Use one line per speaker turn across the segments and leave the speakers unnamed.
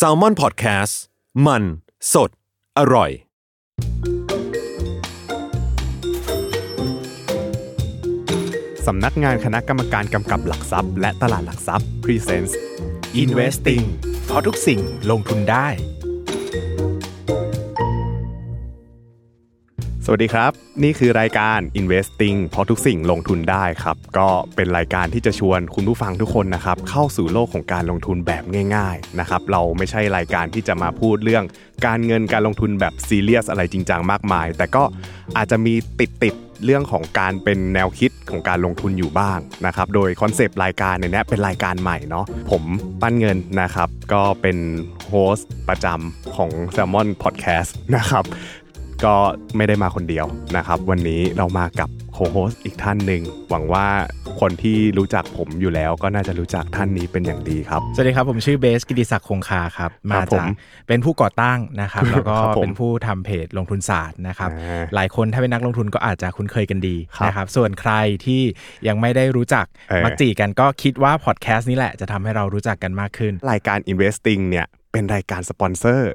s a l ม o n PODCAST มัน สด อร่อย
สำนักงานคณะกรรมการกำกับหลักทรัพย์ และตลาดหลักทรัพย์ Presents Investing เพราะทุกสิ่งลงทุนได้ สวัสดีครับ นี่คือรายการ Investing เพราะทุกสิ่งลงทุนได้ครับ ก็เป็นรายการที่จะชวนคุณผู้ฟังทุกคนนะครับ เข้าสู่โลกของการลงทุนแบบง่าย ๆนะครับ เราไม่ใช่รายการที่จะมาพูดเรื่อง การเงินการลงทุนแบบซีเรียสอะไรจริงจังมากมาย แต่ก็อาจจะมีติดติดๆเรื่องของการเป็นแนวคิดของการลงทุนอยู่บ้างนะครับ โดย concept รายการในเนี้ยเป็นรายการใหม่เนาะ ผมปั้นเงินนะครับ ก็เป็น host ประจำของ Salmon Podcast นะครับ ก็ไม่ได้มาคนเดียวนะครับ วันนี้เรามากับ co-host อีกท่านหนึ่งหวังว่าคนที่รู้จักผมอยู่แล้วก็น่าจะรู้จักท่านนี้เป็นอย่างดีครับ
สวัสดีครับ ผมชื่อเบสกิติศักดิ์คงคาครับมา
ผ
จาก
ม
เป็นผู้ก่อตั้งนะครับ แล้วก็
ครับผม
เป็นผู้ทำเพจลงทุนศาสตร์นะครับ
อ่า
หลายคนถ้าเป็นนักลงทุนก็อาจจะคุ้นเคยกันดี
ครับ
นะครับ ส่วนใครที่ยังไม่ได้รู้จัก
เออ
มักจีกันก็คิดว่าพอดแคสต์นี้แหละจะทำให้เรารู้จักกันมากขึ้น
รายการ Investing เนี่ยเป็นรายการสปอนเซอร์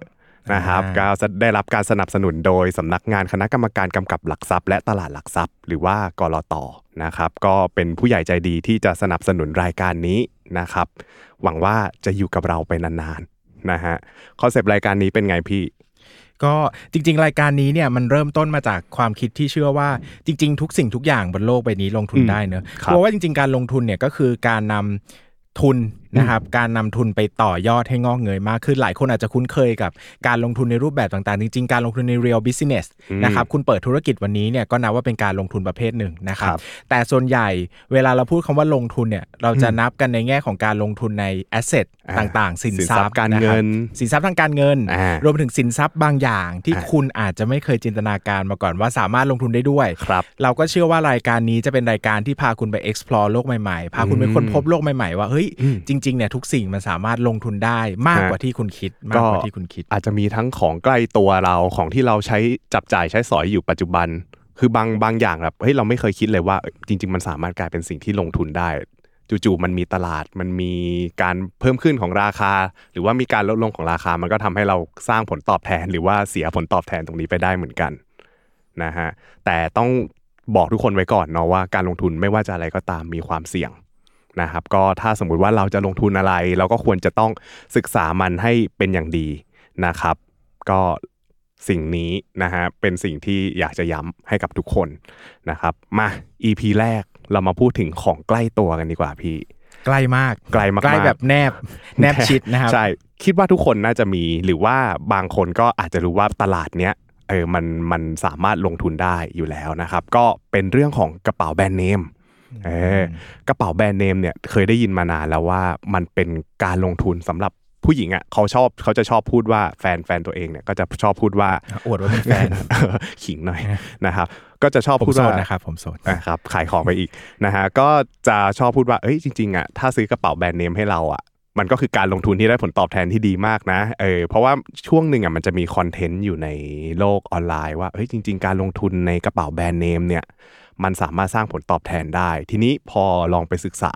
นะครับ
อ่า
ก็ได้รับการสนับสนุนโดยสำนักงานคณะกรรมการกำกับหลักทรัพย์ และตลาดหลักทรัพย์ หรือว่ากรตนะครับ ก็เป็นผู้ใหญ่ใจดีที่จะสนับสนุนรายการนี้นะครับ หวังว่าจะอยู่กับเราไปนานๆนะฮะคอนเซปต์รายการนี้เป็นไงพี่
ก็จริง ๆ รายการนี้เนี่ยมันเริ่มต้นมาจากความคิดที่เชื่อว่าจริง ๆ ทุกสิ่งทุกอย่างบนโลกใบนี้ลงทุน
อืม
ได้เนอะ
ครับ
เพราะว่าจริง ๆ การลงทุนเนี่ยก็คือการนำทุน นะครับการนำทุนไปต่อยอดให้งอกเงยมากขึ้นหลายคนอาจจะคุ้นเคยกับการลงทุนในรูปแบบต่างๆ จริงๆ การลงทุนใน real business
อืม
นะครับคุณเปิดธุรกิจวันนี้เนี่ยก็นับว่าเป็นการลงทุนประเภทหนึ่งนะครับ
ครับ
แต่ส่วนใหญ่เวลาเราพูดคำว่าลงทุนเนี่ยเราจะนับกันในแง่ของการลงทุนใน asset
อ่า
ต่างๆ สิน
สิน
ท
ทรั
รั
พ
พ
ย์
ย์
การะ
คบ
เงิน
สินทรัพย์ทางการเงิน
อ่าร
วมไปถึงสินทรัพย์บางอย่างที่
อ่า
คุณอาจจะไม่เคยจินตนาการมาก่อนว่าสามารถลงทุนได้ด้วย
ครับ
เราก็เชื่อว่ารายการนี้จะเป็นรายการที่พาคุณไป explore โลกใหม่ๆ พาคุณไปค้นพบโลกใหม่ๆว่าเฮ้ย
อืม
จริงๆเนี่ยทุกสิ่งมันสามารถลงทุนได้มาก
ฮะ
กว่าที่คุณคิดมากกว่าที่คุณคิด
อาจจะมีทั้งของใกล้ตัวเราของที่เราใช้จับจ่ายใช้สอยอยู่ปัจจุบัน คือบางบางอย่างแบบเฮ้ยเราไม่เคยคิดเลยว่าเอ้ยจริง ๆ มันสามารถกลายเป็นสิ่งที่ลงทุนได้จู่ๆมันมีตลาดมันมีการเพิ่มขึ้นของราคา หรือว่ามีการลดลงของราคา มันก็ทำให้เราสร้างผลตอบแทน หรือว่าเสียผลตอบแทนตรงนี้ไปได้เหมือนกันนะฮะแต่ต้องบอกทุกคนไว้ก่อนเนาะว่าการลงทุนไม่ว่าจะอะไรก็ตามมีความเสี่ยง นะครับก็ถ้าสมมุติว่าเราจะลงทุนอะไร เราก็ควรจะต้องศึกษามันให้เป็นอย่างดีนะครับ ก็สิ่งนี้นะฮะเป็นสิ่งที่อยากจะย้ำให้กับทุกคนนะครับมา EP แรกเรามาพูดถึงของใกล้ตัวกันดีกว่าพี่
ใกล้มาก
ไกลมากๆ
ใกล้แบบแนบแนบชิดนะครับ
ใช่คิดว่าทุกคนน่าจะมีหรือว่าบางคนก็อาจจะรู้ว่าตลาดเนี้ยเออมันมันสามารถลงทุนได้อยู่แล้วนะครับ ก็เป็นเรื่องของกระเป๋าแบรนด์เนมเออ กระเป๋าแบรนด์เนมเนี่ยเคยได้ยินมานานแล้วว่ามันเป็นการลงทุนสำหรับผู้หญิงอะเขาชอบเขาจะชอบพูดว่าแฟนแฟนตัวเองเนี่ยก็จะชอบพูดว่า
อวดว่าเป็นแฟน
ขิงหน่อยนะครับก็จะชอบ
ผม
พูด
โส
ว่า
ดนะครับผมโสด
นะครับขายของไปอีกนะฮะก็จะชอบพูดว่าเอ้ยจริงๆอะถ้าซื้อกระเป๋าแบรนด์เนมให้เราอะมันก็คือการลงทุนที่ได้ผลตอบแทนที่ดีมากนะ เออ เพราะว่าช่วงหนึ่งอะมันจะมีคอนเทนต์อยู่ในโลกออนไลน์ว่า เฮ้ยจริง ๆ การลงทุนในกระเป๋าแบรนด์เนมเนี่ย มันสามารถสร้างผลตอบแทนได้ ทีนี้พอลองไปศึกษา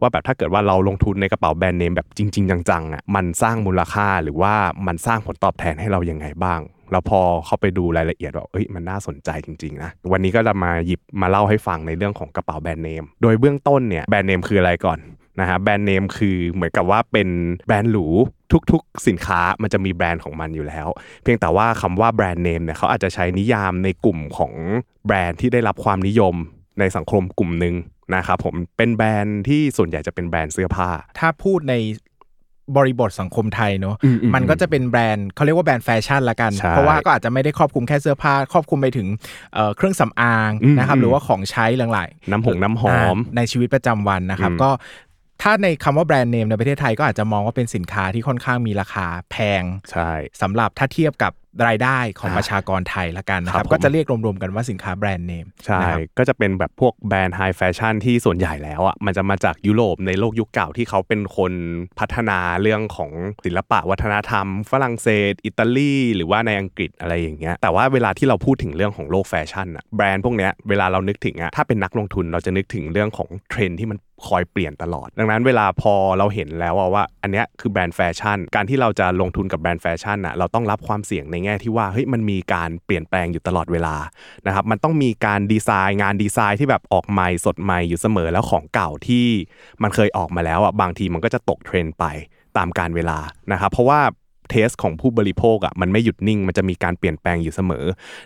ว่าแบบถ้าเกิดว่าเราลงทุนในกระเป๋าแบรนด์เนมแบบจริง ๆ จังๆอะมันสร้างมูลค่าหรือว่ามันสร้างผลตอบแทนให้เรายังไงบ้างแล้วพอเข้าไปดูรายละเอียดว่าเอ้ยมันน่าสนใจจริงๆนะวันนี้ก็จะมาหยิบมาเล่าให้ฟังในเรื่องของกระเป๋าแบรนด์เนมโดยเบื้องต้นเนี่ยแบรนด์เนมคืออะไรก่อนนะฮะแบรนด์เนมคือเหมือนกับว่าเป็นแบรนด์หรู ทุกๆ สินค้ามันจะมีแบรนด์ของมันอยู่แล้ว เพียงแต่ว่าคำว่าแบรนด์เนมเนี่ยเขาอาจจะใช้นิยามในกลุ่มของแบรนด์ที่ได้รับความนิยมในสังคมกลุ่มหนึ่งนะครับผมเป็นแบรนด์ที่ส่วนใหญ่จะเป็นแบรนด์เสื้อผ้า
ถ้าพูดในบริบทสังคมไทยเนอะ
อืมอืม
มันก็จะเป็นแบรนด์เขาเรียกว่าแบรนด์แฟชั่นละกัน
ใช่
เพราะว่าก็อาจจะไม่ได้ครอบคลุมแค่เสื้อผ้า ครอบคลุมไปถึงเอ่อเครื่องสำอาง
อืม
นะครับ
อืม
หรือว่าของใช้หลายๆ
น้ำหงน้ำหอมา
ในชีวิตประจำวันนะครับ
อืม
ก็ ถ้าในคำว่าแบรนด์เนมในประเทศไทยก็อาจจะมองว่าเป็นสินค้าที่ค่อนข้างมีราคาแพง
ใช่
สำหรับถ้าเทียบกับ รายได้ของ
อ่า
ประชากรไทยละกันนะค
ครั
รั
บบผม
ก็จะเรียกรวมๆกันว่าสินค้าแบรนด์เนม
ใช่
นะครับ
ก็จะเป็นแบบพวกแบรนด์ high fashion ที่ส่วนใหญ่แล้วอะมันจะมาจากยุโรปในโลกยุคเก่าที่เขาเป็นคนพัฒนาเรื่องของศิลปะวัฒนธรรม ฝรั่งเศส อิตาลี หรือว่าในอังกฤษอะไรอย่างเงี้ยแต่ว่าเวลาที่เราพูดถึงเรื่องของโลกแฟชั่นอะแบรนด์พวกเนี้ยเวลาเรานึกถึงอะถ้าเป็นนักลงทุนเราจะนึกถึงเรื่องของเทรนด์ที่มันคอยเปลี่ยนตลอด ดังนั้นเวลาพอเราเห็นแล้วอะว่าอันเนี้ยคือแบรนด์แฟชั่น การที่เราจะลงทุนกับแบรนด์แฟชั่นอะเราต้องรับความเสี่ยงในแง่ที่ว่าเฮ้ยมันมีการเปลี่ยนแปลงอยู่ตลอดเวลานะครับมันต้องมีการดีไซน์งานดีไซน์ที่แบบออกใหม่สดใหม่อยู่เสมอแล้วของเก่าที่มันเคยออกมาแล้วอะบางทีมันก็จะตกเทรนด์ไปตามการเวลานะครับเพราะว่า taste ของผู้บริโภคอะมันไม่หยุดนิ่ง มันจะมีการเปลี่ยนแปลงอยู่เสมอ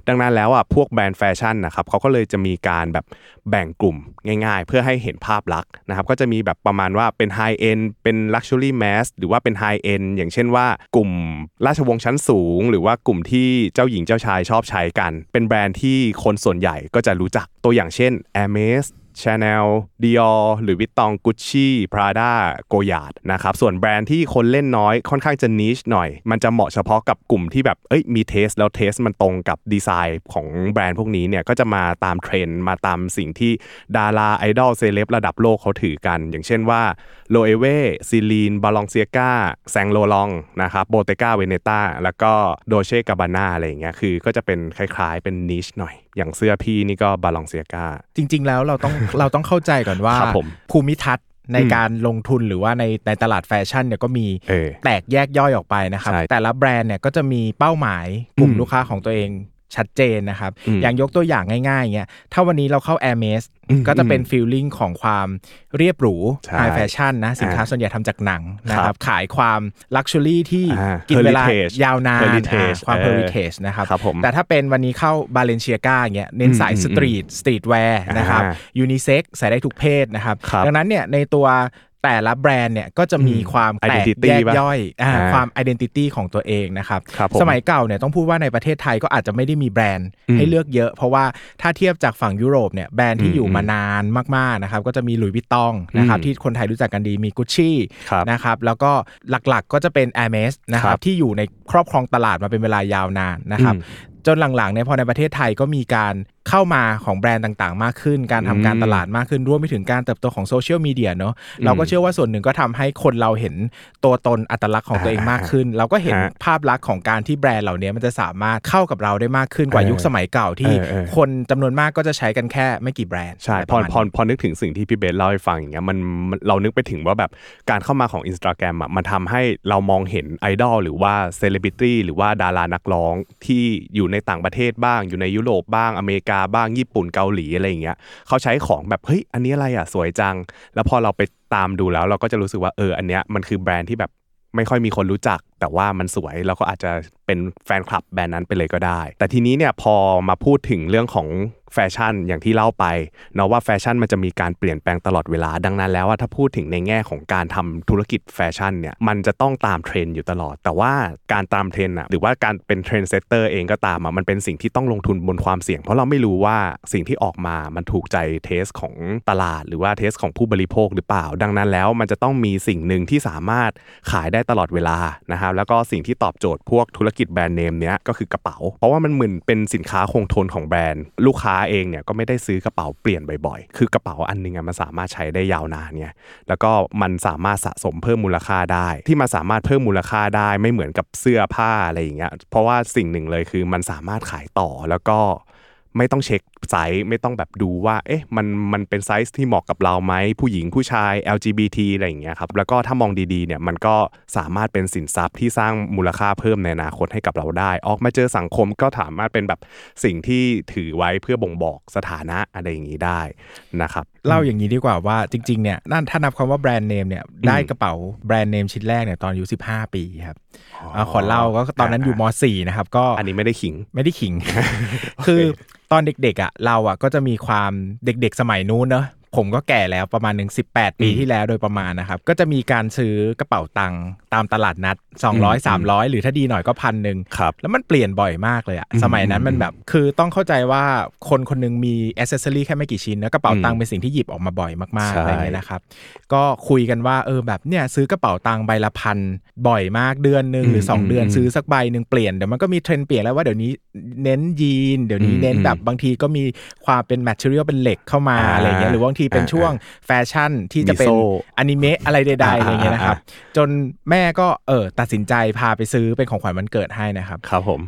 ดังนั้นแล้วอะพวกแบรนด์แฟชั่นนะครับเขาก็เลยจะมีการแบบแบ่งกลุ่มง่ายๆ เพื่อให้เห็นภาพลักษณ์นะครับก็จะมีแบบประมาณว่าเป็น high-end เป็น luxury mass หรือว่าเป็น high-end อย่างเช่นว่ากลุ่มราชวงศ์ชั้นสูง หรือว่ากลุ่มที่เจ้าหญิงเจ้าชายชอบใช้กัน เป็นแบรนด์ที่คนส่วนใหญ่ก็จะรู้จักตัวอย่างเช่น Hermes Chanel Dior หรือวิตตอง Gucci Prada Goyard นะครับส่วนแบรนด์ที่คนเล่นน้อยค่อนข้างจะ niche หน่อย มันจะเหมาะเฉพาะกับกลุ่มที่แบบเอ้ยมี taste แล้ว taste มันตรงกับดีไซน์ของแบรนด์พวกนี้เนี่ยก็จะมาตามเทรนด์มาตามสิ่งที่ดาราไอดอลเซเลบระดับโลกเขาถือกัน อย่างเช่นว่าLoewe Celine Balenciaga Saint Laurent นะครับ Bottega Veneta แล้วก็ Dolce & Gabbana อะไรอย่างเงี้ยคือก็จะเป็นคล้ายๆเป็น niche หน่อย อย่างเสื้อพี่นี่ก็
Balenciagaริง ๆ แล้วเราต้องเราต้องเข้าใจก่อนว่า
ครับผม
ภูมิทัศน์ในการลงทุนหรือว่าในในตลาดแฟชั่นเนี่ยก็มี
เออ
แตกแยกย่อยออกไปนะครับ
ใช่
แต่ละแบรนด์เนี่ยก็จะมีเป้าหมายกลุ่ม
อืม
ลูกค้าของตัวเอง ชัดเจนนะครับ
อืม
อย่างยกตัวอย่างง่ายๆเงี้ยถ้าวันนี้เราเข้า Air m e s
อืม
ก็จะเป็น feeling ของความเรียบหรู
ใช่
high fashion นะ สินค้า
อ่า
ส่วนใหญ่ทำจากหนังนะครับ
ครั
รับบขายความ luxury ที่
อ่า
กินเวลา
heritage
ยาวนาน
heritage
อ่าความ
เออ
heritage นะครับ
ครับผม
แต่ถ้าเป็นวันนี้เข้า Balenciaga เงี้ยเน้นสาย
อืม
street streetwear นะครับ
อ่า
ยูนิเซ็กใส่ได้ทุกเพศนะครับ
ครับ
ดังนั้นเนี่ยในตัว แต่ละแบรนด์เนี่ยก็จะมีความแตก
Identity
แยก
ปะ
ย่อยอ่า
อ่า
ความ identity ของตัวเองนะครับ
ครับผม
สมัยเก่าเนี่ยต้องพูดว่าในประเทศไทยก็อาจจะไม่ได้มีแบรนด์
อืม
ให้เลือกเยอะ เพราะว่าถ้าเทียบจากฝั่งยุโรปเนี่ยแบรนด์ที่
อืม
อยู่มานานมากๆนะครับก็จะมี Louis Vuitton นะครับ
อืม
ที่คนไทยรู้จักกันดีมีกุชชี่
ครับ
นะครับแล้วก็หลักๆก็จะเป็น a i r m e s นะค
ค
รั
รั
บบที่อยู่ในครอบครองตลาดมาเป็นเวลายาวนานนะครับ
อืม
จนหลังๆเนี่ยพอในประเทศไทยก็มีการเข้ามาของแบรนด์ต่างๆ มากขึ้น การทำการตลาดมากขึ้นรวมไปถึงการเติบโตของโซเชียลมีเดียเนาะเราก็เชื่อว่าส่วนหนึ่งก็ทำให้คนเราเห็นตัวตนอัตลักษณ์ของตัวเองมากขึ้น เราก็เห็น
ฮะ
ภาพลักษณ์ของการที่แบรนด์เหล่านี้มันจะสามารถเข้ากับเราได้มากขึ้นกว่า
เออ
ยุคสมัยเก่าที่
เออเออ
คนจำนวนมากก็จะใช้กันแค่ไม่กี่แบรนด์
ใช่อะ
ไร
พอ
ประมาณ
พอ
นี้
พอนึกถึงสิ่งที่พี่เบสเล่าให้ฟังอย่างเงี้ยมันมันเรานึกไปถึงว่าแบบการเข้ามาของ Instagram อะมันทำให้เรามองเห็นไอดอลหรือว่าเซเลบริตี้หรือว่าดารานักร้องที่อยู่ในต่างประเทศบ้าง อยู่ในยุโรปบ้างอเมริกาบ้างญี่ปุ่นเกาหลีอะไรอย่างเงี้ยเขาใช้ของแบบเฮ้ยอันนี้อะไรอะสวยจัง แล้วพอเราไปตามดูแล้วเราก็จะรู้สึกว่าเอออันเนี้ยมันคือแบรนด์ที่แบบไม่ค่อยมีคนรู้จัก แต่ว่ามันสวยเราก็อาจจะเป็นแฟนคลับแบรนด์นั้นไปเลยก็ได้ แต่ทีนี้เนี่ยพอมาพูดถึงเรื่องของแฟชั่นอย่างที่เล่าไปเนาะว่าแฟชั่นมันจะมีการเปลี่ยนแปลงตลอดเวลา ดังนั้นแล้วว่าถ้าพูดถึงในแง่ของการทำธุรกิจแฟชั่นเนี่ยมันจะต้องตามเทรนด์อยู่ตลอด แต่ว่าการตามเทรนด์อะหรือว่าการเป็น trendsetter เองก็ตามอะมันเป็นสิ่งที่ต้องลงทุนบนความเสี่ยง เพราะเราไม่รู้ว่าสิ่งที่ออกมามันถูกใจ taste ของตลาด หรือว่า taste ของผู้บริโภคหรือเปล่า ดังนั้นแล้วมันจะต้องมีสิ่งหนึ่งที่สามารถขายได้ตลอดเวลานะครับแล้วก็สิ่งที่ตอบโจทย์พวกธุรกิจแบรนด์เนมเนี้ยก็คือกระเป๋า เพราะว่ามันเหมือนเป็นสินค้าคงทนของแบรนด์ ลูกค้าเองเนี่ยก็ไม่ได้ซื้อกระเป๋าเปลี่ยนบ่อยๆ คือกระเป๋าอันหนึ่งอะมันสามารถใช้ได้ยาวนานเนี่ยแล้วก็มันสามารถสะสมเพิ่มมูลค่าได้ ที่มันสามารถเพิ่มมูลค่าได้ไม่เหมือนกับเสื้อผ้าอะไรอย่างเงี้ยเพราะว่าสิ่งหนึ่งเลยคือมันสามารถขายต่อแล้วก็ ไม่ต้องเช็คไซส์ไม่ต้องแบบดูว่า เอ๊ะมันมันเป็นไซส์ที่เหมาะกับเราไหมผู้หญิงผู้ชาย LGBT อะไรอย่างเงี้ยครับแล้วก็ถ้ามองดีๆเนี่ยมันก็สามารถเป็นสินทรัพย์ที่สร้างมูลค่าเพิ่มในอนาคตให้กับเราได้ ออกมาเจอสังคมก็สามารถเป็นแบบสิ่งที่ถือไว้เพื่อบ่งบอกสถานะอะไรอย่างนี้ได้นะครับ
เล่าอย่างนี้ดีกว่าว่าจริงๆเนี่ยนั่นถ้านับคำว่าแบรนด์เนมเนี่ยได้กระเป๋าแบรนด์เนมชิ้นแรกเนี่ยตอนอายุ15 ปีครับาขอเล่าก็ตอนนั้นอยู่ม .4 นะครับก็
อันนี้ไม่ได้ขิง
ไม่ได้ขิงคือ ตอนเด็กๆอะเราอะก็จะมีความเด็กๆสมัยนู้นเนอะ ผมก็แก่แล้วประมาณหนึ่ง18ปีที่แล้วโดยประมาณนะครับ ก็จะมีการซื้อกระเป๋าตังค์ตามตลาดนัด200 300หรือถ้าดีหน่อยก็พันหนึ่ง
ครับ
แล้วมันเปลี่ยนบ่อยมากเลยอะ
อืม
สมัยนั้นมันแบบ คือต้องเข้าใจว่าคนคนหนึงมีอ c เซสซอรี่แค่ไม่กี่ชิ้นแล้วกระเป๋าตังค์เป็นสิ่งที่หยิบออกมาบ่อยมาก
ใช่
ๆอะไรเงี้ยนะครับ ก็คุยกันว่าเออแบบเนี่ยซื้อกระเป๋าตังค์ใบละพันบ่อยมากเดือนหนึ่งหรือ 2 เดือนซื้อสักใบหนึ่งเปลี่ยนเดี๋ยวมันก็มีเทรนด์เปลี่ยนแล้วว่าเดี๋ยวนี้เน้นยีนส์ เดี๋ยวนี้เน้นแบบบางทีก็มีความเป็น material เป็นเหล็กเข้ามาอะไรเงี้ยหรือบางทีเป็นช่วงแฟชั่นที่จะเป็น
มีโซ่
อนิเมะอะไรใดๆอะไรเงี้ยนะครับ จนแม่ก็เออตัดสินใจพาไปซื้อเป็นของขวัญวันเกิดให้นะครับ
ครับผม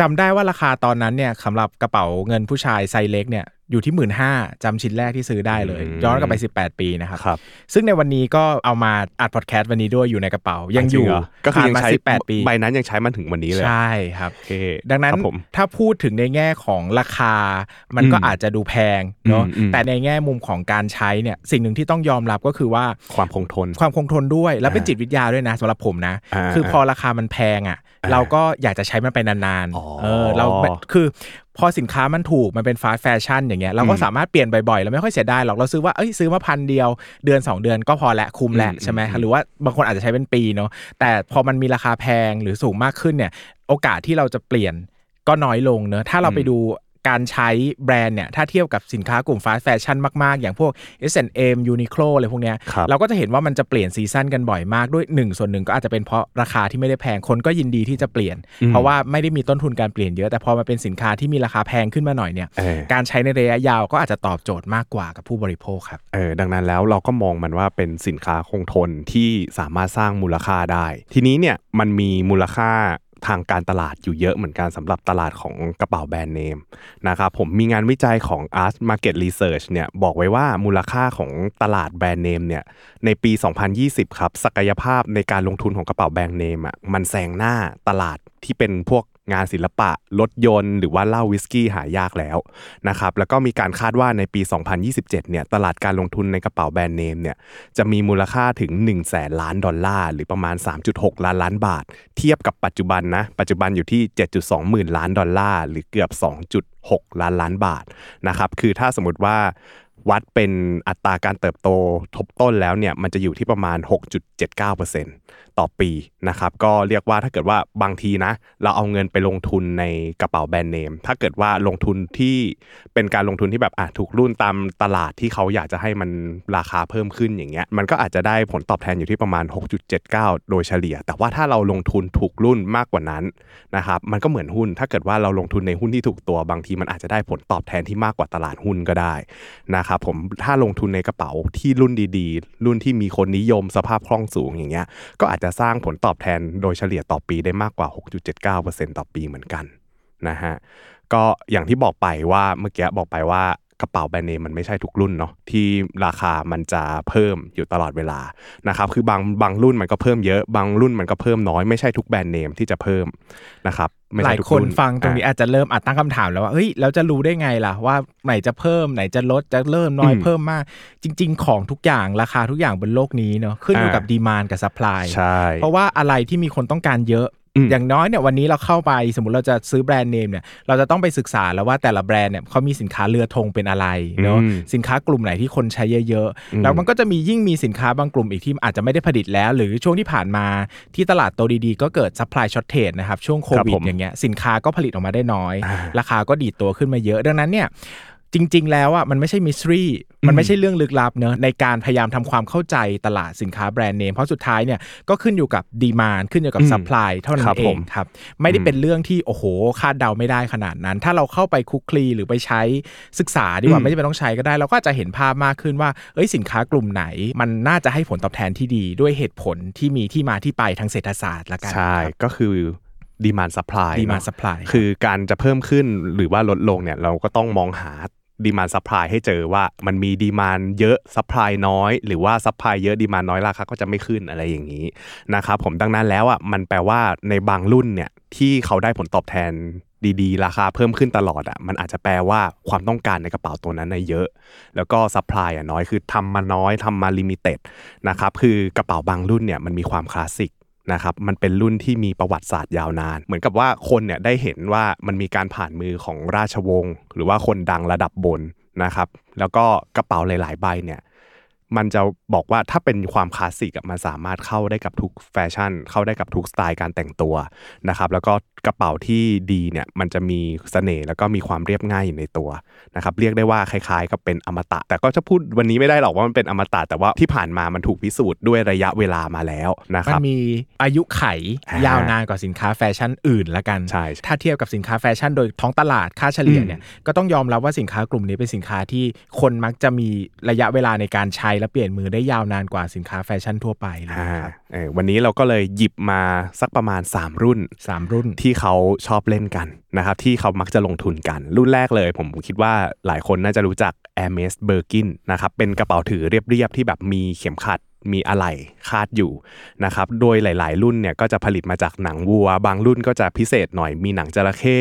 จำได้ว่าราคาตอนนั้นเนี่ยสำหรับกระเป๋าเงินผู้ชายไซส์เล็กเนี่ยอยู่ที่หมื่นห้าจำชิ้นแรกที่ซื้อได้เลย
อืม
ย้อนกลับไป 18 ปีนะครับ
ครับ
ซึ่งในวันนี้ก็เอามาอัดพอดแคสต์วันนี้ด้วยอยู่ในกระเป๋า ยังอยู่
จริเหรอก็คือ
ผ่าน
ยัง
มา
ใช้
18 ปี
ใบนั้นยังใช้มันถึงวันนี้เลย
ใช่ครับ
โอเค
ดังนั้น
ครับผม
ถ้าพูดถึงในแง่ของราคา มันก็
อืม
อาจจะดูแพงเนาะ
อืมอืม
แต่ในแง่มุมของการใช้เนี่ยสิ่งหนึ่งที่ต้องยอมรับก็คือว่า
ความคงทน
ความคงทนด้วย แล้วเป็น
อ่า
จิตวิทยาด้วยนะสำหรับผมนะ
อ่า
คือพอราคามันแพงอะ
อ่า
เราก็อยากจะใช้มันไปนาน
อ๋อ
ๆเออเราคือพอสินค้ามันถูกมันเป็นฟาสแฟชั่นอย่างเงี้ยเราก็
อืม
สามารถเปลี่ยนบ่อยๆแล้วไม่ค่อยเสียดายหรอกเราซื้อว่าเอ้ยซื้อมาพันเดียว เดือน 2 เดือนก็พอละคุ้มแหละ
อืม
ใช่ไหม
อืม
หรือว่าบางคนอาจจะใช้เป็นปีเนาะแต่พอมันมีราคาแพงหรือสูงมากขึ้นเนี่ย โอกาสที่เราจะเปลี่ยนก็น้อยลงเนอะถ้าเราไปดู การใช้แบรนด์เนี่ยถ้าเทียบกับสินค้ากลุ่ม fast fashion มาก ๆ อย่างพวก H&M Uniqlo อะไรพวกเนี้ย
ครับ
เราก็จะเห็นว่ามันจะเปลี่ยน season กันบ่อยมากด้วยหนึ่งส่วนหนึ่งก็อาจจะเป็นเพราะราคาที่ไม่ได้แพงคนก็ยินดีที่จะเปลี่ยน
อืม
เพราะว่าไม่ได้มีต้นทุนการเปลี่ยนเยอะแต่พอมาเป็นสินค้าที่มีราคาแพงขึ้นมาหน่อยเนี่ย
เออ
การใช้ในระยะยาวก็อาจจะตอบโจทย์มากกว่ากับผู้บริโภคครับ
เออดังนั้นแล้วเราก็มองมันว่าเป็นสินค้าคงทนที่สามารถสร้างมูลค่าได้ ทีนี้เนี่ยมันมีมูลค่า ทางการตลาดอยู่เยอะเหมือนกันสำหรับตลาดของกระเป๋าแบรนด์เนมนะครับผมมีงานวิจัยของ Art Market Research เนี่ยบอกไว้ว่ามูลค่าของตลาดแบรนด์เนมเนี่ยในปี 2020 ครับ ศักยภาพในการลงทุนของกระเป๋าแบรนด์เนมอะมันแซงหน้าตลาดที่เป็นพวก งานศิลปะรถยนต์ หรือว่าเหล้าวิสกี้หายากแล้วนะครับแล้วก็มีการคาดว่าในปี 2027 เนี่ยตลาดการลงทุนในกระเป๋าแบรนด์เนมเนี่ยจะมีมูลค่าถึง1แสนล้านดอลลาร์ หรือประมาณ 3.6 ล้านล้านบาท เทียบกับปัจจุบันนะปัจจุบันอยู่ที่ 7.2 หมื่นล้านดอลลาร์ หรือเกือบ 2.6 ล้านล้านบาทนะครับคือถ้าสมมติว่า วัดเป็นอัตราการเติบโตทบต้นแล้วเนี่ยมันจะอยู่ที่ประมาณ 6.79%ต่อปีนะครับก็เรียกว่าถ้าเกิดว่าบางทีนะ เราเอาเงินไปลงทุนในกระเป๋าแบรนด์เนมถ้าเกิดว่าลงทุนที่เป็นการลงทุนที่แบบอะถูกรุ่นตามตลาดที่เขาอยากจะให้มันราคาเพิ่มขึ้นอย่างเงี้ยมันก็อาจจะได้ผลตอบแทนอยู่ที่ประมาณ 6.79 โดยเฉลี่ย แต่ว่าถ้าเราลงทุนถูกรุ่นมากกว่านั้นนะครับมันก็เหมือนหุ้น ถ้าเกิดว่าเราลงทุนในหุ้นที่ถูกตัวบางทีมันอาจจะได้ผลตอบแทนที่มากกว่าตลาดหุ้นก็ได้นะครับับผมถ้าลงทุนในกระเป๋าที่รุ่นดีๆ รุ่นที่มีคนนิยมสภาพคล่องสูงอย่างเงี้ยก็อาจจะสร้างผลตอบแทนโดยเฉลี่ยต่อปีได้มากกว่า 6.79%ต่อปีเหมือนกันนะฮะก็อย่างที่บอกไปว่าเมื่อกี้บอกไปว่า กระเป๋าแบรนด์เนมมันไม่ใช่ทุกรุ่นเนาะที่ราคามันจะเพิ่มอยู่ตลอดเวลานะครับคือบางบางรุ่นมันก็เพิ่มเยอะบางรุ่นมันก็เพิ่มน้อยไม่ใช่ทุกแบรนด์เนมที่จะเพิ่มนะครับไม่
ห
ใช่
ลาย
ทุก
คน
รุ่
ฟังตรงนี้
อะ
อาจจะเริ่มอาจตั้งคำถามแล้วว่าเฮ้ยแล้วจะรู้ได้ไงล่ะว่าไหนจะเพิ่มไหนจะลดจะเริ่มน้อย
อืม
เพิ่มมาก จริง ๆ ของทุกอย่างราคาทุกอย่างบนโลกนี้เนาะขึ้นอยู่
อ่ากั
บกับ demand กับ supply
ใช่
เพราะว่าอะไรที่มีคนต้องการเยอะ
อืม
อย่างน้อยเนี่ยวันนี้เราเข้าไปสมมติเราจะซื้อแบรนด์เนมเนี่ยเราจะต้องไปศึกษาแล้วว่าแต่ละแบรนด์เนี่ยเขามีสินค้าเรือธงเป็นอะไรเนาะ
อืม
สินค้ากลุ่มไหนที่คนใช้เยอะ
อืม
ๆแล้วมันก็จะมียิ่งมีสินค้าบางกลุ่มอีกที่อาจจะไม่ได้ผลิตแล้ว หรือช่วงที่ผ่านมาที่ตลาดโตดีๆ ก็เกิด supply shortage นะครับช่วงโควิด
ครับผม
อย่างเงี้ยสินค้าก็ผลิตออกมาได้น้อย
อ่า
ราคาก็ดีดตัวขึ้นมาเยอะ ดังนั้นเนี่ย จริง ๆ แล้วอะมันไม่ใช่ mystery มันไม่ใช่เรื่องลึกลับเนอะในการพยายามทำความเข้าใจตลาดสินค้าแบรนด์เนมเพราะสุดท้ายเนี่ยก็ขึ้นอยู่กับ demand ขึ้นอยู่กับ
อืม
supply เท่านั้นเอง
ครั
น
บผม
ครับ ไม่ได้เป็นเรื่องที่โอ้โหคาดเดาไม่ได้ขนาดนั้น ถ้าเราเข้าไปคลุกคลีหรือไปใช้ศึกษาดีกว่า
อืม
ไม่จำเป็นต้องใช้ก็ได้ เราก็จะเห็นภาพมากขึ้นว่าเอ้ยสินค้ากลุ่มไหน มันน่าจะให้ผลตอบแทนที่ดีด้วยเหตุผลที่มีที่มาที่ไปทางเศรษฐศาสตร์ละกัน
ใช่ก็คือ
demand supply demand supply
คือการจะเพิ่มขึ้นหรือว่าลดลงเนี่ยเราก็ต้องมองหา demand supply ให้เจอว่ามันมี demand เยอะ supply น้อย หรือว่า supply เยอะ demand น้อยราคาก็จะไม่ขึ้นอะไรอย่างนี้นะครับผมดังนั้นแล้วอะมันแปลว่าในบางรุ่นเนี่ยที่เขาได้ผลตอบแทนดีๆ ราคาเพิ่มขึ้นตลอดอะมันอาจจะแปลว่าความต้องการในกระเป๋าตัวนั้นน่ะเยอะ แล้วก็ supply อะน้อยคือทำมาน้อยทำมา limited นะครับคือกระเป๋าบางรุ่นเนี่ยมันมีความคลาสสิก นะครับมันเป็นรุ่นที่มีประวัติศาสตร์ยาวนาน เหมือนกับว่าคนเนี่ยได้เห็นว่ามันมีการผ่านมือของราชวงศ์หรือว่าคนดังระดับบนนะครับ แล้วก็กระเป๋าหลาย ๆ ใบเนี่ย มันจะบอกว่าถ้าเป็นความคลาสสิกอะมันสามารถเข้าได้กับทุกแฟชั่น เข้าได้กับทุกสไตล์การแต่งตัวนะครับ แล้วก็กระเป๋าที่ดีเนี่ยมันจะมีเสน่ห์แล้วก็มีความเรียบง่ายอยู่ในตัวนะครับเรียกได้ว่าคล้ายๆ กับเป็นอมตะ แต่ก็จะพูดวันนี้ไม่ได้หรอกว่ามันเป็นอมตะแต่ว่าที่ผ่านมามันถูกพิสูจน์ด้วยระยะเวลามาแล้วนะครับ
มันมีอายุ
อ่าขัย
ยาวนานกว่าสินค้าแฟชั่นอื่นละกัน
ใช่
ถ้าเทียบกับสินค้าแฟชั่นโดยท้องตลาดค่าเฉลี่ยเนี่ยก็ต้องยอมรับว่าสินค้ากลุ่มนี้เป็นสินค้าที่คนมักจะมีระยะเวลาในการใช้และเปลี่ยนมือได้ยาวนานกว่าสินค้าแฟชั่นทั่วไปเลย
อ่า
นะครับ
เออวันนี้เราก็เลยหยิบมาสักประมาณ 3 รุ่น
สามรุ่น
ที่เขาชอบเล่นกันนะครับที่เขามักจะลงทุนกัน รุ่นแรกเลย ผมคิดว่าหลายคนน่าจะรู้จัก Hermes Birkin นะครับเป็นกระเป๋าถือเรียบๆที่แบบมีเข็มขัด มีอะไหล่คาดอยู่นะครับ โดยหลาย ๆ รุ่นเนี่ยก็จะผลิตมาจากหนังวัว บางรุ่นก็จะพิเศษหน่อย มีหนังจระเข้